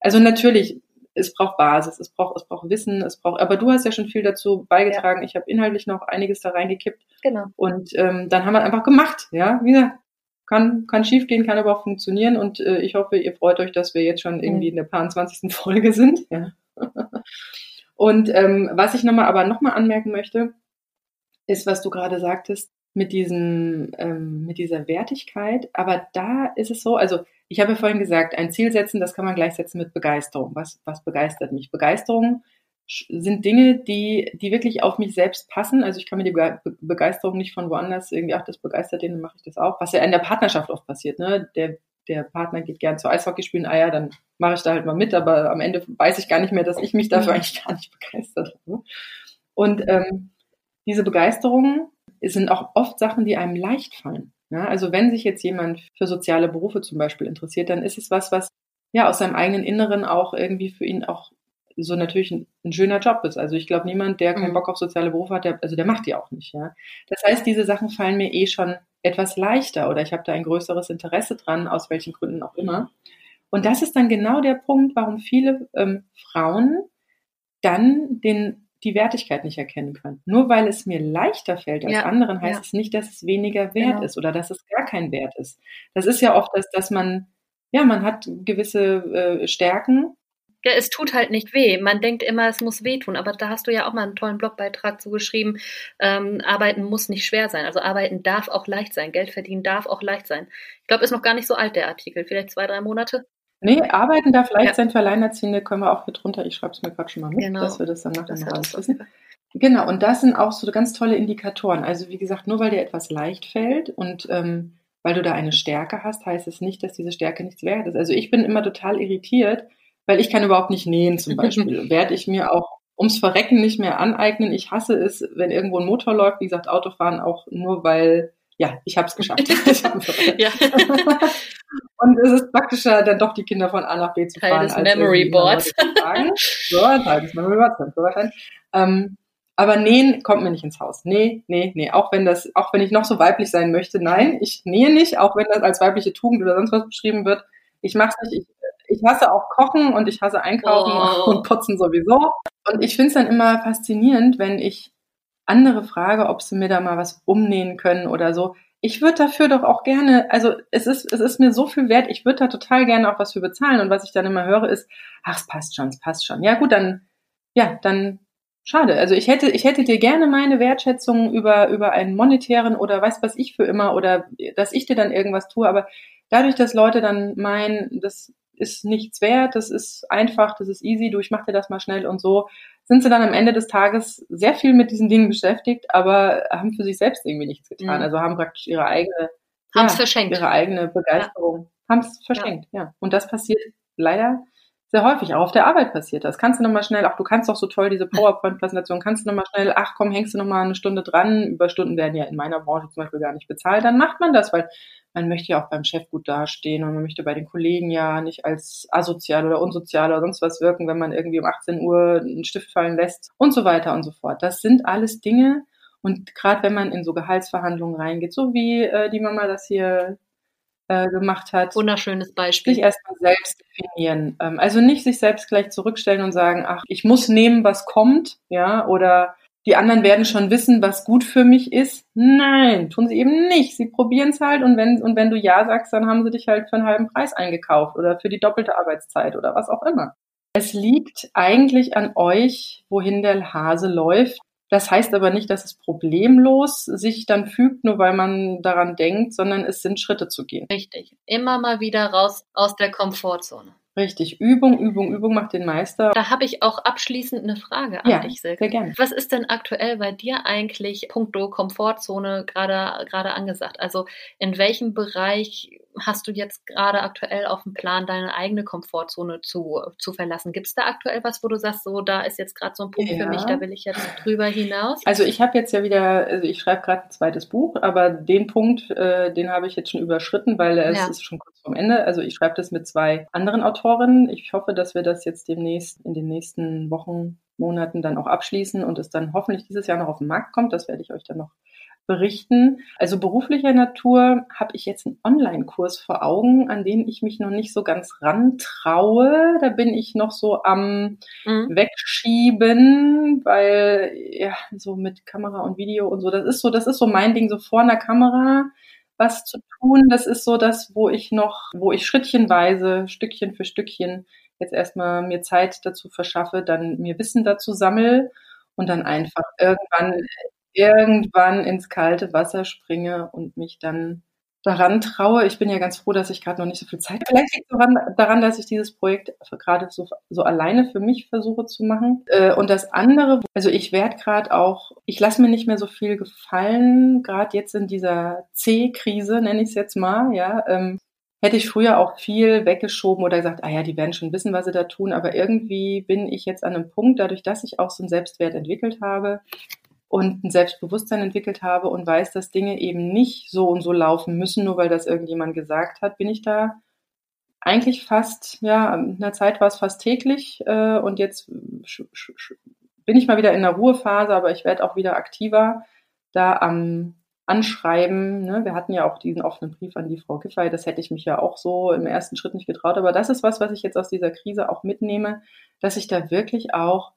Also natürlich, es braucht Basis, es braucht, es braucht Wissen, es braucht, aber du hast ja schon viel dazu beigetragen. Ja. Ich habe inhaltlich noch einiges da reingekippt. Genau. Und ähm, dann haben wir einfach gemacht, ja. Wie gesagt, kann, kann schief gehen, kann aber auch funktionieren. Und äh, ich hoffe, ihr freut euch, dass wir jetzt schon irgendwie in der paar 20. *laughs* Folge sind. Ja. *laughs* Und ähm, was ich nochmal aber nochmal anmerken möchte, ist, was du gerade sagtest, mit diesem, ähm, mit dieser Wertigkeit. Aber da ist es so, also ich habe ja vorhin gesagt, ein Ziel setzen, das kann man gleichsetzen mit Begeisterung. Was, was begeistert mich? Begeisterung sind Dinge, die, die wirklich auf mich selbst passen. Also ich kann mir die Begeisterung nicht von woanders irgendwie, ach, das begeistert den, dann mache ich das auch. Was ja in der Partnerschaft oft passiert, ne? Der, der Partner geht gern zu Eishockey spielen, ah ja, dann mache ich da halt mal mit, aber am Ende weiß ich gar nicht mehr, dass ich mich dafür mhm. eigentlich gar nicht begeistert habe. Und ähm, diese Begeisterungen sind auch oft Sachen, die einem leicht fallen. Ja? Also wenn sich jetzt jemand für soziale Berufe zum Beispiel interessiert, dann ist es was, was ja aus seinem eigenen Inneren auch irgendwie für ihn auch so natürlich ein, ein schöner Job ist. Also ich glaube, niemand, der keinen mhm. Bock auf soziale Berufe hat, der, also der macht die auch nicht. Ja. Das heißt, diese Sachen fallen mir eh schon etwas leichter oder ich habe da ein größeres Interesse dran, aus welchen Gründen auch immer. Und das ist dann genau der Punkt, warum viele ähm, Frauen dann den, die Wertigkeit nicht erkennen können. Nur weil es mir leichter fällt als Ja, anderen, heißt ja. es nicht, dass es weniger wert Genau. ist oder dass es gar kein Wert ist. Das ist ja oft das, dass man, ja, man hat gewisse äh, Stärken. Ja, es tut halt nicht weh. Man denkt immer, es muss wehtun, aber da hast du ja auch mal einen tollen Blogbeitrag zugeschrieben. Ähm, arbeiten muss nicht schwer sein. Also arbeiten darf auch leicht sein. Geld verdienen darf auch leicht sein. Ich glaube, ist noch gar nicht so alt, der Artikel. Vielleicht zwei, drei Monate. Nee, arbeiten darf leicht Ja. sein für Alleinerziehende, können wir auch mit drunter. Ich schreibe es mir gerade schon mal mit, Genau. dass wir das dann nachher noch alles es wissen. Genau, und das sind auch so ganz tolle Indikatoren. Also wie gesagt, nur weil dir etwas leicht fällt und ähm, weil du da eine Stärke hast, heißt es nicht, dass diese Stärke nichts wert ist. Also ich bin immer total irritiert, weil ich kann überhaupt nicht nähen zum *laughs* Beispiel. Werde ich mir auch ums Verrecken nicht mehr aneignen. Ich hasse es, wenn irgendwo ein Motor läuft. Wie gesagt, Autofahren auch nur, weil, ja, ich habe es geschafft. *laughs* Ich hab's Ja. *laughs* und es ist praktischer, dann doch die Kinder von A nach B zu Teil fahren. des als Memory Boards. So, Teil des Memory Boards, wahrscheinlich. Ähm, aber nähen kommt mir nicht ins Haus. Nee, nee, nee. Auch wenn das, auch wenn ich noch so weiblich sein möchte, nein, ich nähe nicht, auch wenn das als weibliche Tugend oder sonst was beschrieben wird. Ich mach's nicht. Ich, ich hasse auch Kochen und ich hasse Einkaufen Oh. und Putzen sowieso. Und ich find's dann immer faszinierend, wenn ich andere frage, ob sie mir da mal was umnähen können oder so. Ich würde dafür doch auch gerne, also es ist, es ist mir so viel wert, ich würde da total gerne auch was für bezahlen. Und was ich dann immer höre, ist, ach, es passt schon, es passt schon. Ja, gut, dann, ja, dann schade. Also ich hätte, ich hätte dir gerne meine Wertschätzung über, über einen monetären oder weiß was ich für immer oder dass ich dir dann irgendwas tue, aber dadurch, dass Leute dann meinen, das ist nichts wert, das ist einfach, das ist easy, du, ich mach dir das mal schnell und so, sind sie dann am Ende des Tages sehr viel mit diesen Dingen beschäftigt, aber haben für sich selbst irgendwie nichts getan. Mhm. Also haben praktisch ihre eigene, ja, verschenkt. ihre eigene Begeisterung, haben es verschenkt, ja. Und das passiert leider sehr häufig. Auch auf der Arbeit passiert das. Kannst du nochmal schnell, ach, du kannst doch so toll diese PowerPoint-Präsentation, kannst du nochmal schnell, ach komm, hängst du nochmal eine Stunde dran. Überstunden werden ja in meiner Branche zum Beispiel gar nicht bezahlt. Dann macht man das, weil man möchte ja auch beim Chef gut dastehen und man möchte bei den Kollegen ja nicht als asozial oder unsozial oder sonst was wirken, wenn man irgendwie um 18 Uhr einen Stift fallen lässt und so weiter und so fort. Das sind alles Dinge, und gerade wenn man in so Gehaltsverhandlungen reingeht, so wie äh, die Mama das hier äh, gemacht hat, Wunderschönes Beispiel. sich erstmal selbst definieren. Ähm, also nicht sich selbst gleich zurückstellen und sagen, ach, ich muss nehmen, was kommt, ja, oder die anderen werden schon wissen, was gut für mich ist. Nein, tun sie eben nicht. Sie probieren es halt und wenn, und wenn du Ja sagst, dann haben sie dich halt für einen halben Preis eingekauft oder für die doppelte Arbeitszeit oder was auch immer. Es liegt eigentlich an euch, wohin der Hase läuft. Das heißt aber nicht, dass es problemlos sich dann fügt, nur weil man daran denkt, sondern es sind Schritte zu gehen. Richtig. Immer mal wieder raus aus der Komfortzone. Richtig. Übung, Übung, Übung macht den Meister. Da habe ich auch abschließend eine Frage an Ja, dich, Silke. sehr gerne. Was ist denn aktuell bei dir eigentlich puncto Komfortzone gerade gerade angesagt? Also in welchem Bereich hast du jetzt gerade aktuell auf dem Plan, deine eigene Komfortzone zu, zu verlassen? Gibt es da aktuell was, wo du sagst, so da ist jetzt gerade so ein Punkt Ja. für mich, da will ich jetzt drüber hinaus? Also ich habe jetzt ja wieder, also ich schreibe gerade ein zweites Buch, aber den Punkt, äh, den habe ich jetzt schon überschritten, weil es Ja. ist schon kurz vorm Ende. Also ich schreibe das mit zwei anderen Autorinnen. Ich hoffe, dass wir das jetzt demnächst in den nächsten Wochen, Monaten dann auch abschließen und es dann hoffentlich dieses Jahr noch auf den Markt kommt. Das werde ich euch dann noch berichten. Also beruflicher Natur habe ich jetzt einen Online-Kurs vor Augen, an den ich mich noch nicht so ganz rantraue. Da bin ich noch so am Mhm. wegschieben, weil ja so mit Kamera und Video und so, das ist so, das ist so mein Ding, so vor einer Kamera was zu tun. Das ist so das, wo ich noch, wo ich schrittchenweise, Stückchen für Stückchen jetzt erstmal mir Zeit dazu verschaffe, dann mir Wissen dazu sammel und dann einfach irgendwann irgendwann ins kalte Wasser springe und mich dann daran traue. Ich bin ja ganz froh, dass ich gerade noch nicht so viel Zeit. Vielleicht liegt daran, daran, dass ich dieses Projekt gerade so, so alleine für mich versuche zu machen. Äh, Und das andere, also ich werde gerade auch, ich lasse mir nicht mehr so viel gefallen, gerade jetzt in dieser C-Krise, nenne ich es jetzt mal, ja. Ähm, hätte ich früher auch viel weggeschoben oder gesagt, ah ja, die werden schon wissen, was sie da tun. Aber irgendwie bin ich jetzt an einem Punkt, dadurch, dass ich auch so einen Selbstwert entwickelt habe, und ein Selbstbewusstsein entwickelt habe und weiß, dass Dinge eben nicht so und so laufen müssen, nur weil das irgendjemand gesagt hat, bin ich da eigentlich fast, ja, in der Zeit war es fast täglich äh, und jetzt sch, bin ich mal wieder in der Ruhephase, aber ich werde auch wieder aktiver da am Anschreiben. Ne? Wir hatten ja auch diesen offenen Brief an die Frau Giffey, das hätte ich mich ja auch so im ersten Schritt nicht getraut, aber das ist was, was ich jetzt aus dieser Krise auch mitnehme, dass ich da wirklich auch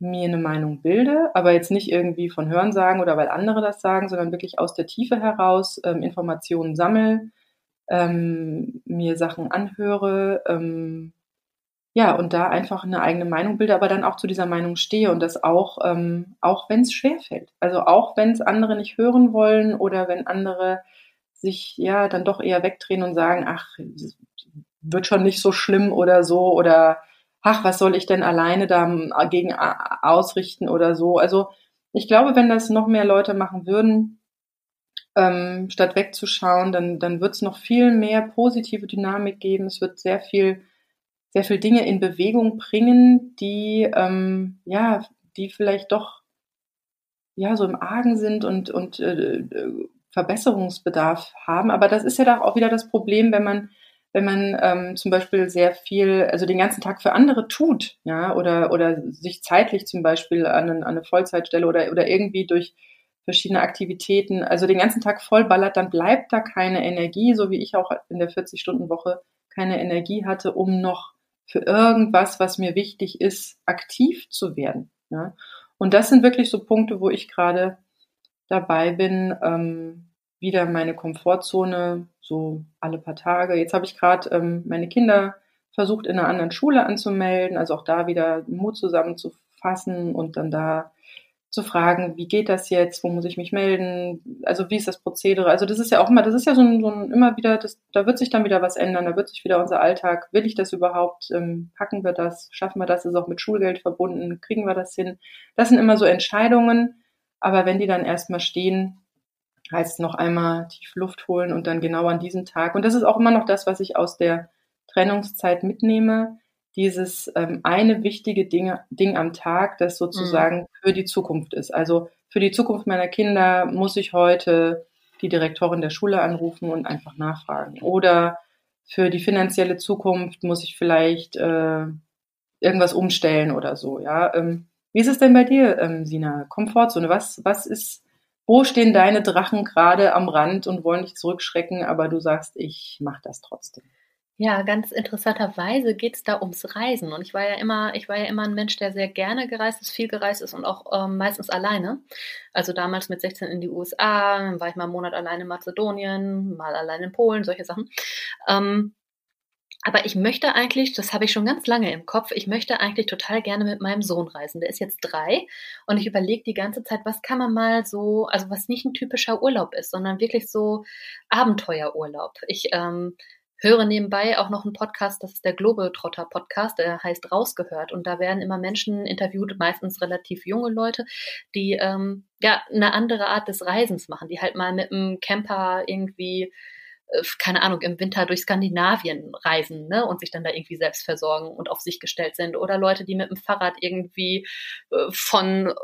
mir eine Meinung bilde, aber jetzt nicht irgendwie von Hörensagen oder weil andere das sagen, sondern wirklich aus der Tiefe heraus ähm, Informationen sammle, ähm, mir Sachen anhöre, ähm, ja, und da einfach eine eigene Meinung bilde, aber dann auch zu dieser Meinung stehe und das auch, ähm, auch wenn es schwerfällt. Also auch wenn es andere nicht hören wollen oder wenn andere sich ja dann doch eher wegdrehen und sagen, ach, wird schon nicht so schlimm oder so oder ach, was soll ich denn alleine dagegen ausrichten oder so. Also ich glaube, wenn das noch mehr Leute machen würden, ähm, statt wegzuschauen, dann, dann wird es noch viel mehr positive Dynamik geben. Es wird sehr viel, sehr viel Dinge in Bewegung bringen, die, ähm, ja, die vielleicht doch, ja, so im Argen sind und, und äh, Verbesserungsbedarf haben. Aber das ist ja doch auch wieder das Problem, wenn man wenn man ähm, zum Beispiel sehr viel, also den ganzen Tag für andere tut, ja, oder, oder sich zeitlich zum Beispiel an, an eine Vollzeitstelle oder, oder irgendwie durch verschiedene Aktivitäten, also den ganzen Tag vollballert, dann bleibt da keine Energie, so wie ich auch in der 40-Stunden-Woche keine Energie hatte, um noch für irgendwas, was mir wichtig ist, aktiv zu werden. Ja. Und das sind wirklich so Punkte, wo ich gerade dabei bin, ähm, wieder meine Komfortzone so alle paar Tage. Jetzt habe ich gerade ähm, meine Kinder versucht in einer anderen Schule anzumelden, also auch da wieder Mut zusammenzufassen und dann da zu fragen, wie geht das jetzt, wo muss ich mich melden, also wie ist das Prozedere, also das ist ja auch immer, das ist ja so ein, so ein immer wieder, das, da wird sich dann wieder was ändern, da wird sich wieder unser Alltag, will ich das überhaupt, ähm, packen wir das, schaffen wir das, ist auch mit Schulgeld verbunden, kriegen wir das hin, das sind immer so Entscheidungen, aber wenn die dann erstmal stehen, heißt noch einmal tief Luft holen und dann genau an diesem Tag. Und das ist auch immer noch das, was ich aus der Trennungszeit mitnehme. Dieses ähm, eine wichtige Ding, Ding am Tag, das sozusagen mhm. für die Zukunft ist. Also für die Zukunft meiner Kinder muss ich heute die Direktorin der Schule anrufen und einfach nachfragen. Oder für die finanzielle Zukunft muss ich vielleicht äh, irgendwas umstellen oder so. Ja, ähm, wie ist es denn bei dir, ähm, Sina? Komfortzone. Was was ist wo stehen deine Drachen gerade am Rand und wollen dich zurückschrecken, aber du sagst, ich mache das trotzdem. Ja, ganz interessanterweise geht es da ums Reisen. Und ich war ja immer, ich war ja immer ein Mensch, der sehr gerne gereist ist, viel gereist ist und auch ähm, meistens alleine. Also damals mit 16 in die USA, war ich mal einen Monat alleine in Mazedonien, mal allein in Polen, solche Sachen. Ähm, aber ich möchte eigentlich, das habe ich schon ganz lange im Kopf, ich möchte eigentlich total gerne mit meinem Sohn reisen. Der ist jetzt drei und ich überlege die ganze Zeit, was kann man mal so, also was nicht ein typischer Urlaub ist, sondern wirklich so Abenteuerurlaub. Ich ähm, höre nebenbei auch noch einen Podcast, das ist der Globetrotter Podcast, der heißt Rausgehört und da werden immer Menschen interviewt, meistens relativ junge Leute, die ähm, ja eine andere Art des Reisens machen, die halt mal mit einem Camper irgendwie keine Ahnung, im Winter durch Skandinavien reisen ne, und sich dann da irgendwie selbst versorgen und auf sich gestellt sind. Oder Leute, die mit dem Fahrrad irgendwie äh, von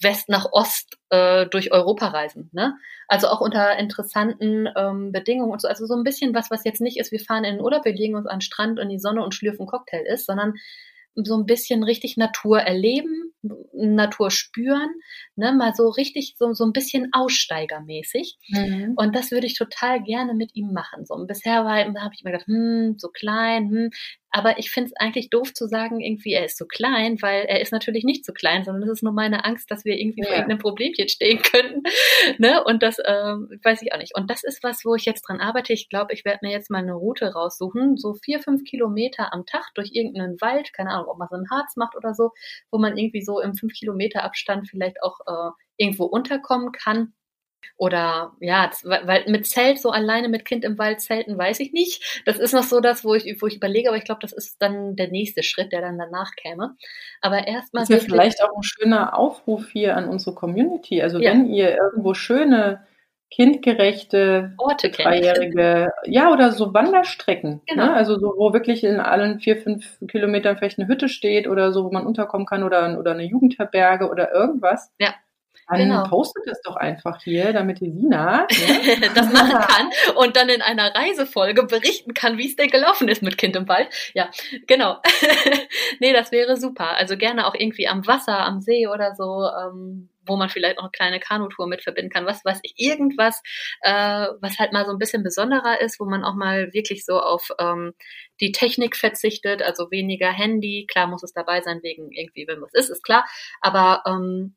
West nach Ost äh, durch Europa reisen. Ne? Also auch unter interessanten ähm, Bedingungen und so. Also so ein bisschen was, was jetzt nicht ist, wir fahren in den Urlaub, wir legen uns an den Strand in die Sonne und schlürfen Cocktail ist, sondern so ein bisschen richtig Natur erleben, Natur spüren, ne, mal so richtig so, so ein bisschen aussteigermäßig. Mhm. Und das würde ich total gerne mit ihm machen. So, und bisher war, habe ich immer gedacht, hm, so klein, hm, aber ich finde es eigentlich doof zu sagen, irgendwie, er ist so klein, weil er ist natürlich nicht so klein, sondern das ist nur meine Angst, dass wir irgendwie ja. vor irgendeinem Problemchen stehen könnten. *laughs* ne? Und das ähm, weiß ich auch nicht. Und das ist was, wo ich jetzt dran arbeite. Ich glaube, ich werde mir jetzt mal eine Route raussuchen, so vier, fünf Kilometer am Tag durch irgendeinen Wald, keine Ahnung, ob man so ein Harz macht oder so, wo man irgendwie so im fünf Kilometer Abstand vielleicht auch äh, irgendwo unterkommen kann oder ja, weil mit Zelt so alleine mit Kind im Wald zelten, weiß ich nicht. Das ist noch so das, wo ich, wo ich überlege, aber ich glaube, das ist dann der nächste Schritt, der dann danach käme. Aber erstmal. Das ist ja vielleicht auch ein schöner Aufruf hier an unsere Community. Also ja. wenn ihr irgendwo schöne kindgerechte, Orte dreijährige, ja, oder so Wanderstrecken. Genau. Ne? Also so, wo wirklich in allen vier, fünf Kilometern vielleicht eine Hütte steht oder so, wo man unterkommen kann oder, oder eine Jugendherberge oder irgendwas. Ja Dann genau. postet das doch einfach hier, damit die Sina ja, *laughs* das machen kann und dann in einer Reisefolge berichten kann, wie es denn gelaufen ist mit Kind im Wald. Ja, genau. *laughs* nee, das wäre super. Also gerne auch irgendwie am Wasser, am See oder so. Ähm, wo man vielleicht noch eine kleine Kanutour mit verbinden kann, was weiß ich, irgendwas, äh, was halt mal so ein bisschen besonderer ist, wo man auch mal wirklich so auf ähm, die Technik verzichtet, also weniger Handy, klar muss es dabei sein, wegen irgendwie, wenn was ist, ist klar, aber ähm,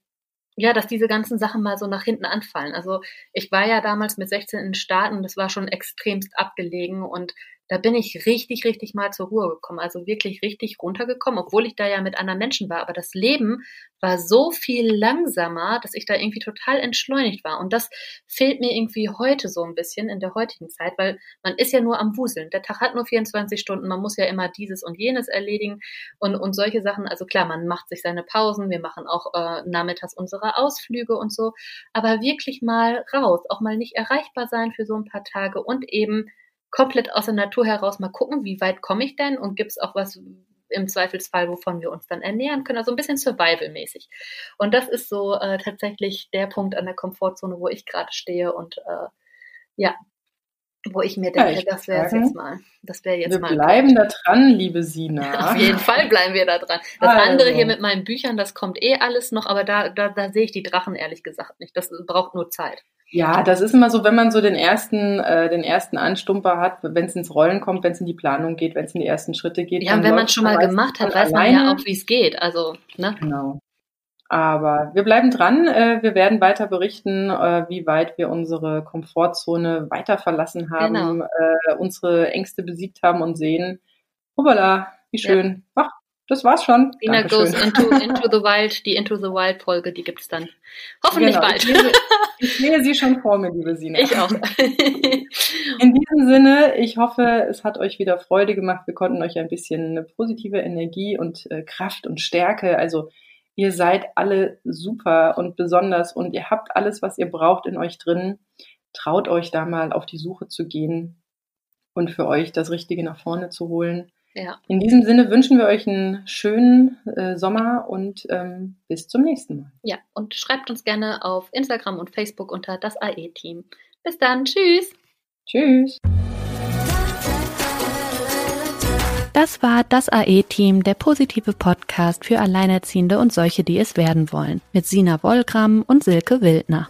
ja, dass diese ganzen Sachen mal so nach hinten anfallen. Also ich war ja damals mit 16 in den Staaten, das war schon extremst abgelegen und da bin ich richtig, richtig mal zur Ruhe gekommen. Also wirklich richtig runtergekommen, obwohl ich da ja mit anderen Menschen war. Aber das Leben war so viel langsamer, dass ich da irgendwie total entschleunigt war. Und das fehlt mir irgendwie heute so ein bisschen in der heutigen Zeit, weil man ist ja nur am Wuseln. Der Tag hat nur 24 Stunden. Man muss ja immer dieses und jenes erledigen und, und solche Sachen. Also klar, man macht sich seine Pausen. Wir machen auch äh, nachmittags unsere Ausflüge und so. Aber wirklich mal raus, auch mal nicht erreichbar sein für so ein paar Tage und eben komplett aus der Natur heraus mal gucken, wie weit komme ich denn und gibt es auch was im Zweifelsfall, wovon wir uns dann ernähren können, also ein bisschen Survival-mäßig. Und das ist so äh, tatsächlich der Punkt an der Komfortzone, wo ich gerade stehe und äh, ja, wo ich mir denke, ja, ich das wäre jetzt mal, das wäre jetzt wir mal. Wir bleiben da dran, liebe Sina. *laughs* Auf jeden Fall bleiben wir da dran. Das also. andere hier mit meinen Büchern, das kommt eh alles noch, aber da, da, da sehe ich die Drachen ehrlich gesagt nicht. Das braucht nur Zeit. Ja, das ist immer so, wenn man so den ersten, äh, den ersten Anstumper hat, wenn es ins Rollen kommt, wenn es in die Planung geht, wenn es in die ersten Schritte geht. Ja, und wenn man schon mal gemacht hat, weiß alleine. man ja auch, wie es geht. Also, ne? Genau. Aber wir bleiben dran. Äh, wir werden weiter berichten, äh, wie weit wir unsere Komfortzone weiter verlassen haben, genau. äh, unsere Ängste besiegt haben und sehen, hoppala, wie schön. Ja. Ach, das war's schon. Dina goes into, *laughs* into the Wild, die Into the Wild Folge, die gibt's dann. Hoffentlich genau, bald. Ich sehe, *laughs* ich sehe sie schon vor mir, liebe Sina. Ich auch. *laughs* In diesem Sinne, ich hoffe, es hat euch wieder Freude gemacht. Wir konnten euch ein bisschen positive Energie und äh, Kraft und Stärke, also ihr seid alle super und besonders und ihr habt alles, was ihr braucht in euch drin. Traut euch da mal auf die Suche zu gehen und für euch das Richtige nach vorne zu holen. Ja. In diesem Sinne wünschen wir euch einen schönen äh, Sommer und ähm, bis zum nächsten Mal. Ja, und schreibt uns gerne auf Instagram und Facebook unter das AE-Team. Bis dann, tschüss. Tschüss. Das war das AE-Team, der positive Podcast für Alleinerziehende und solche, die es werden wollen, mit Sina Wollgramm und Silke Wildner.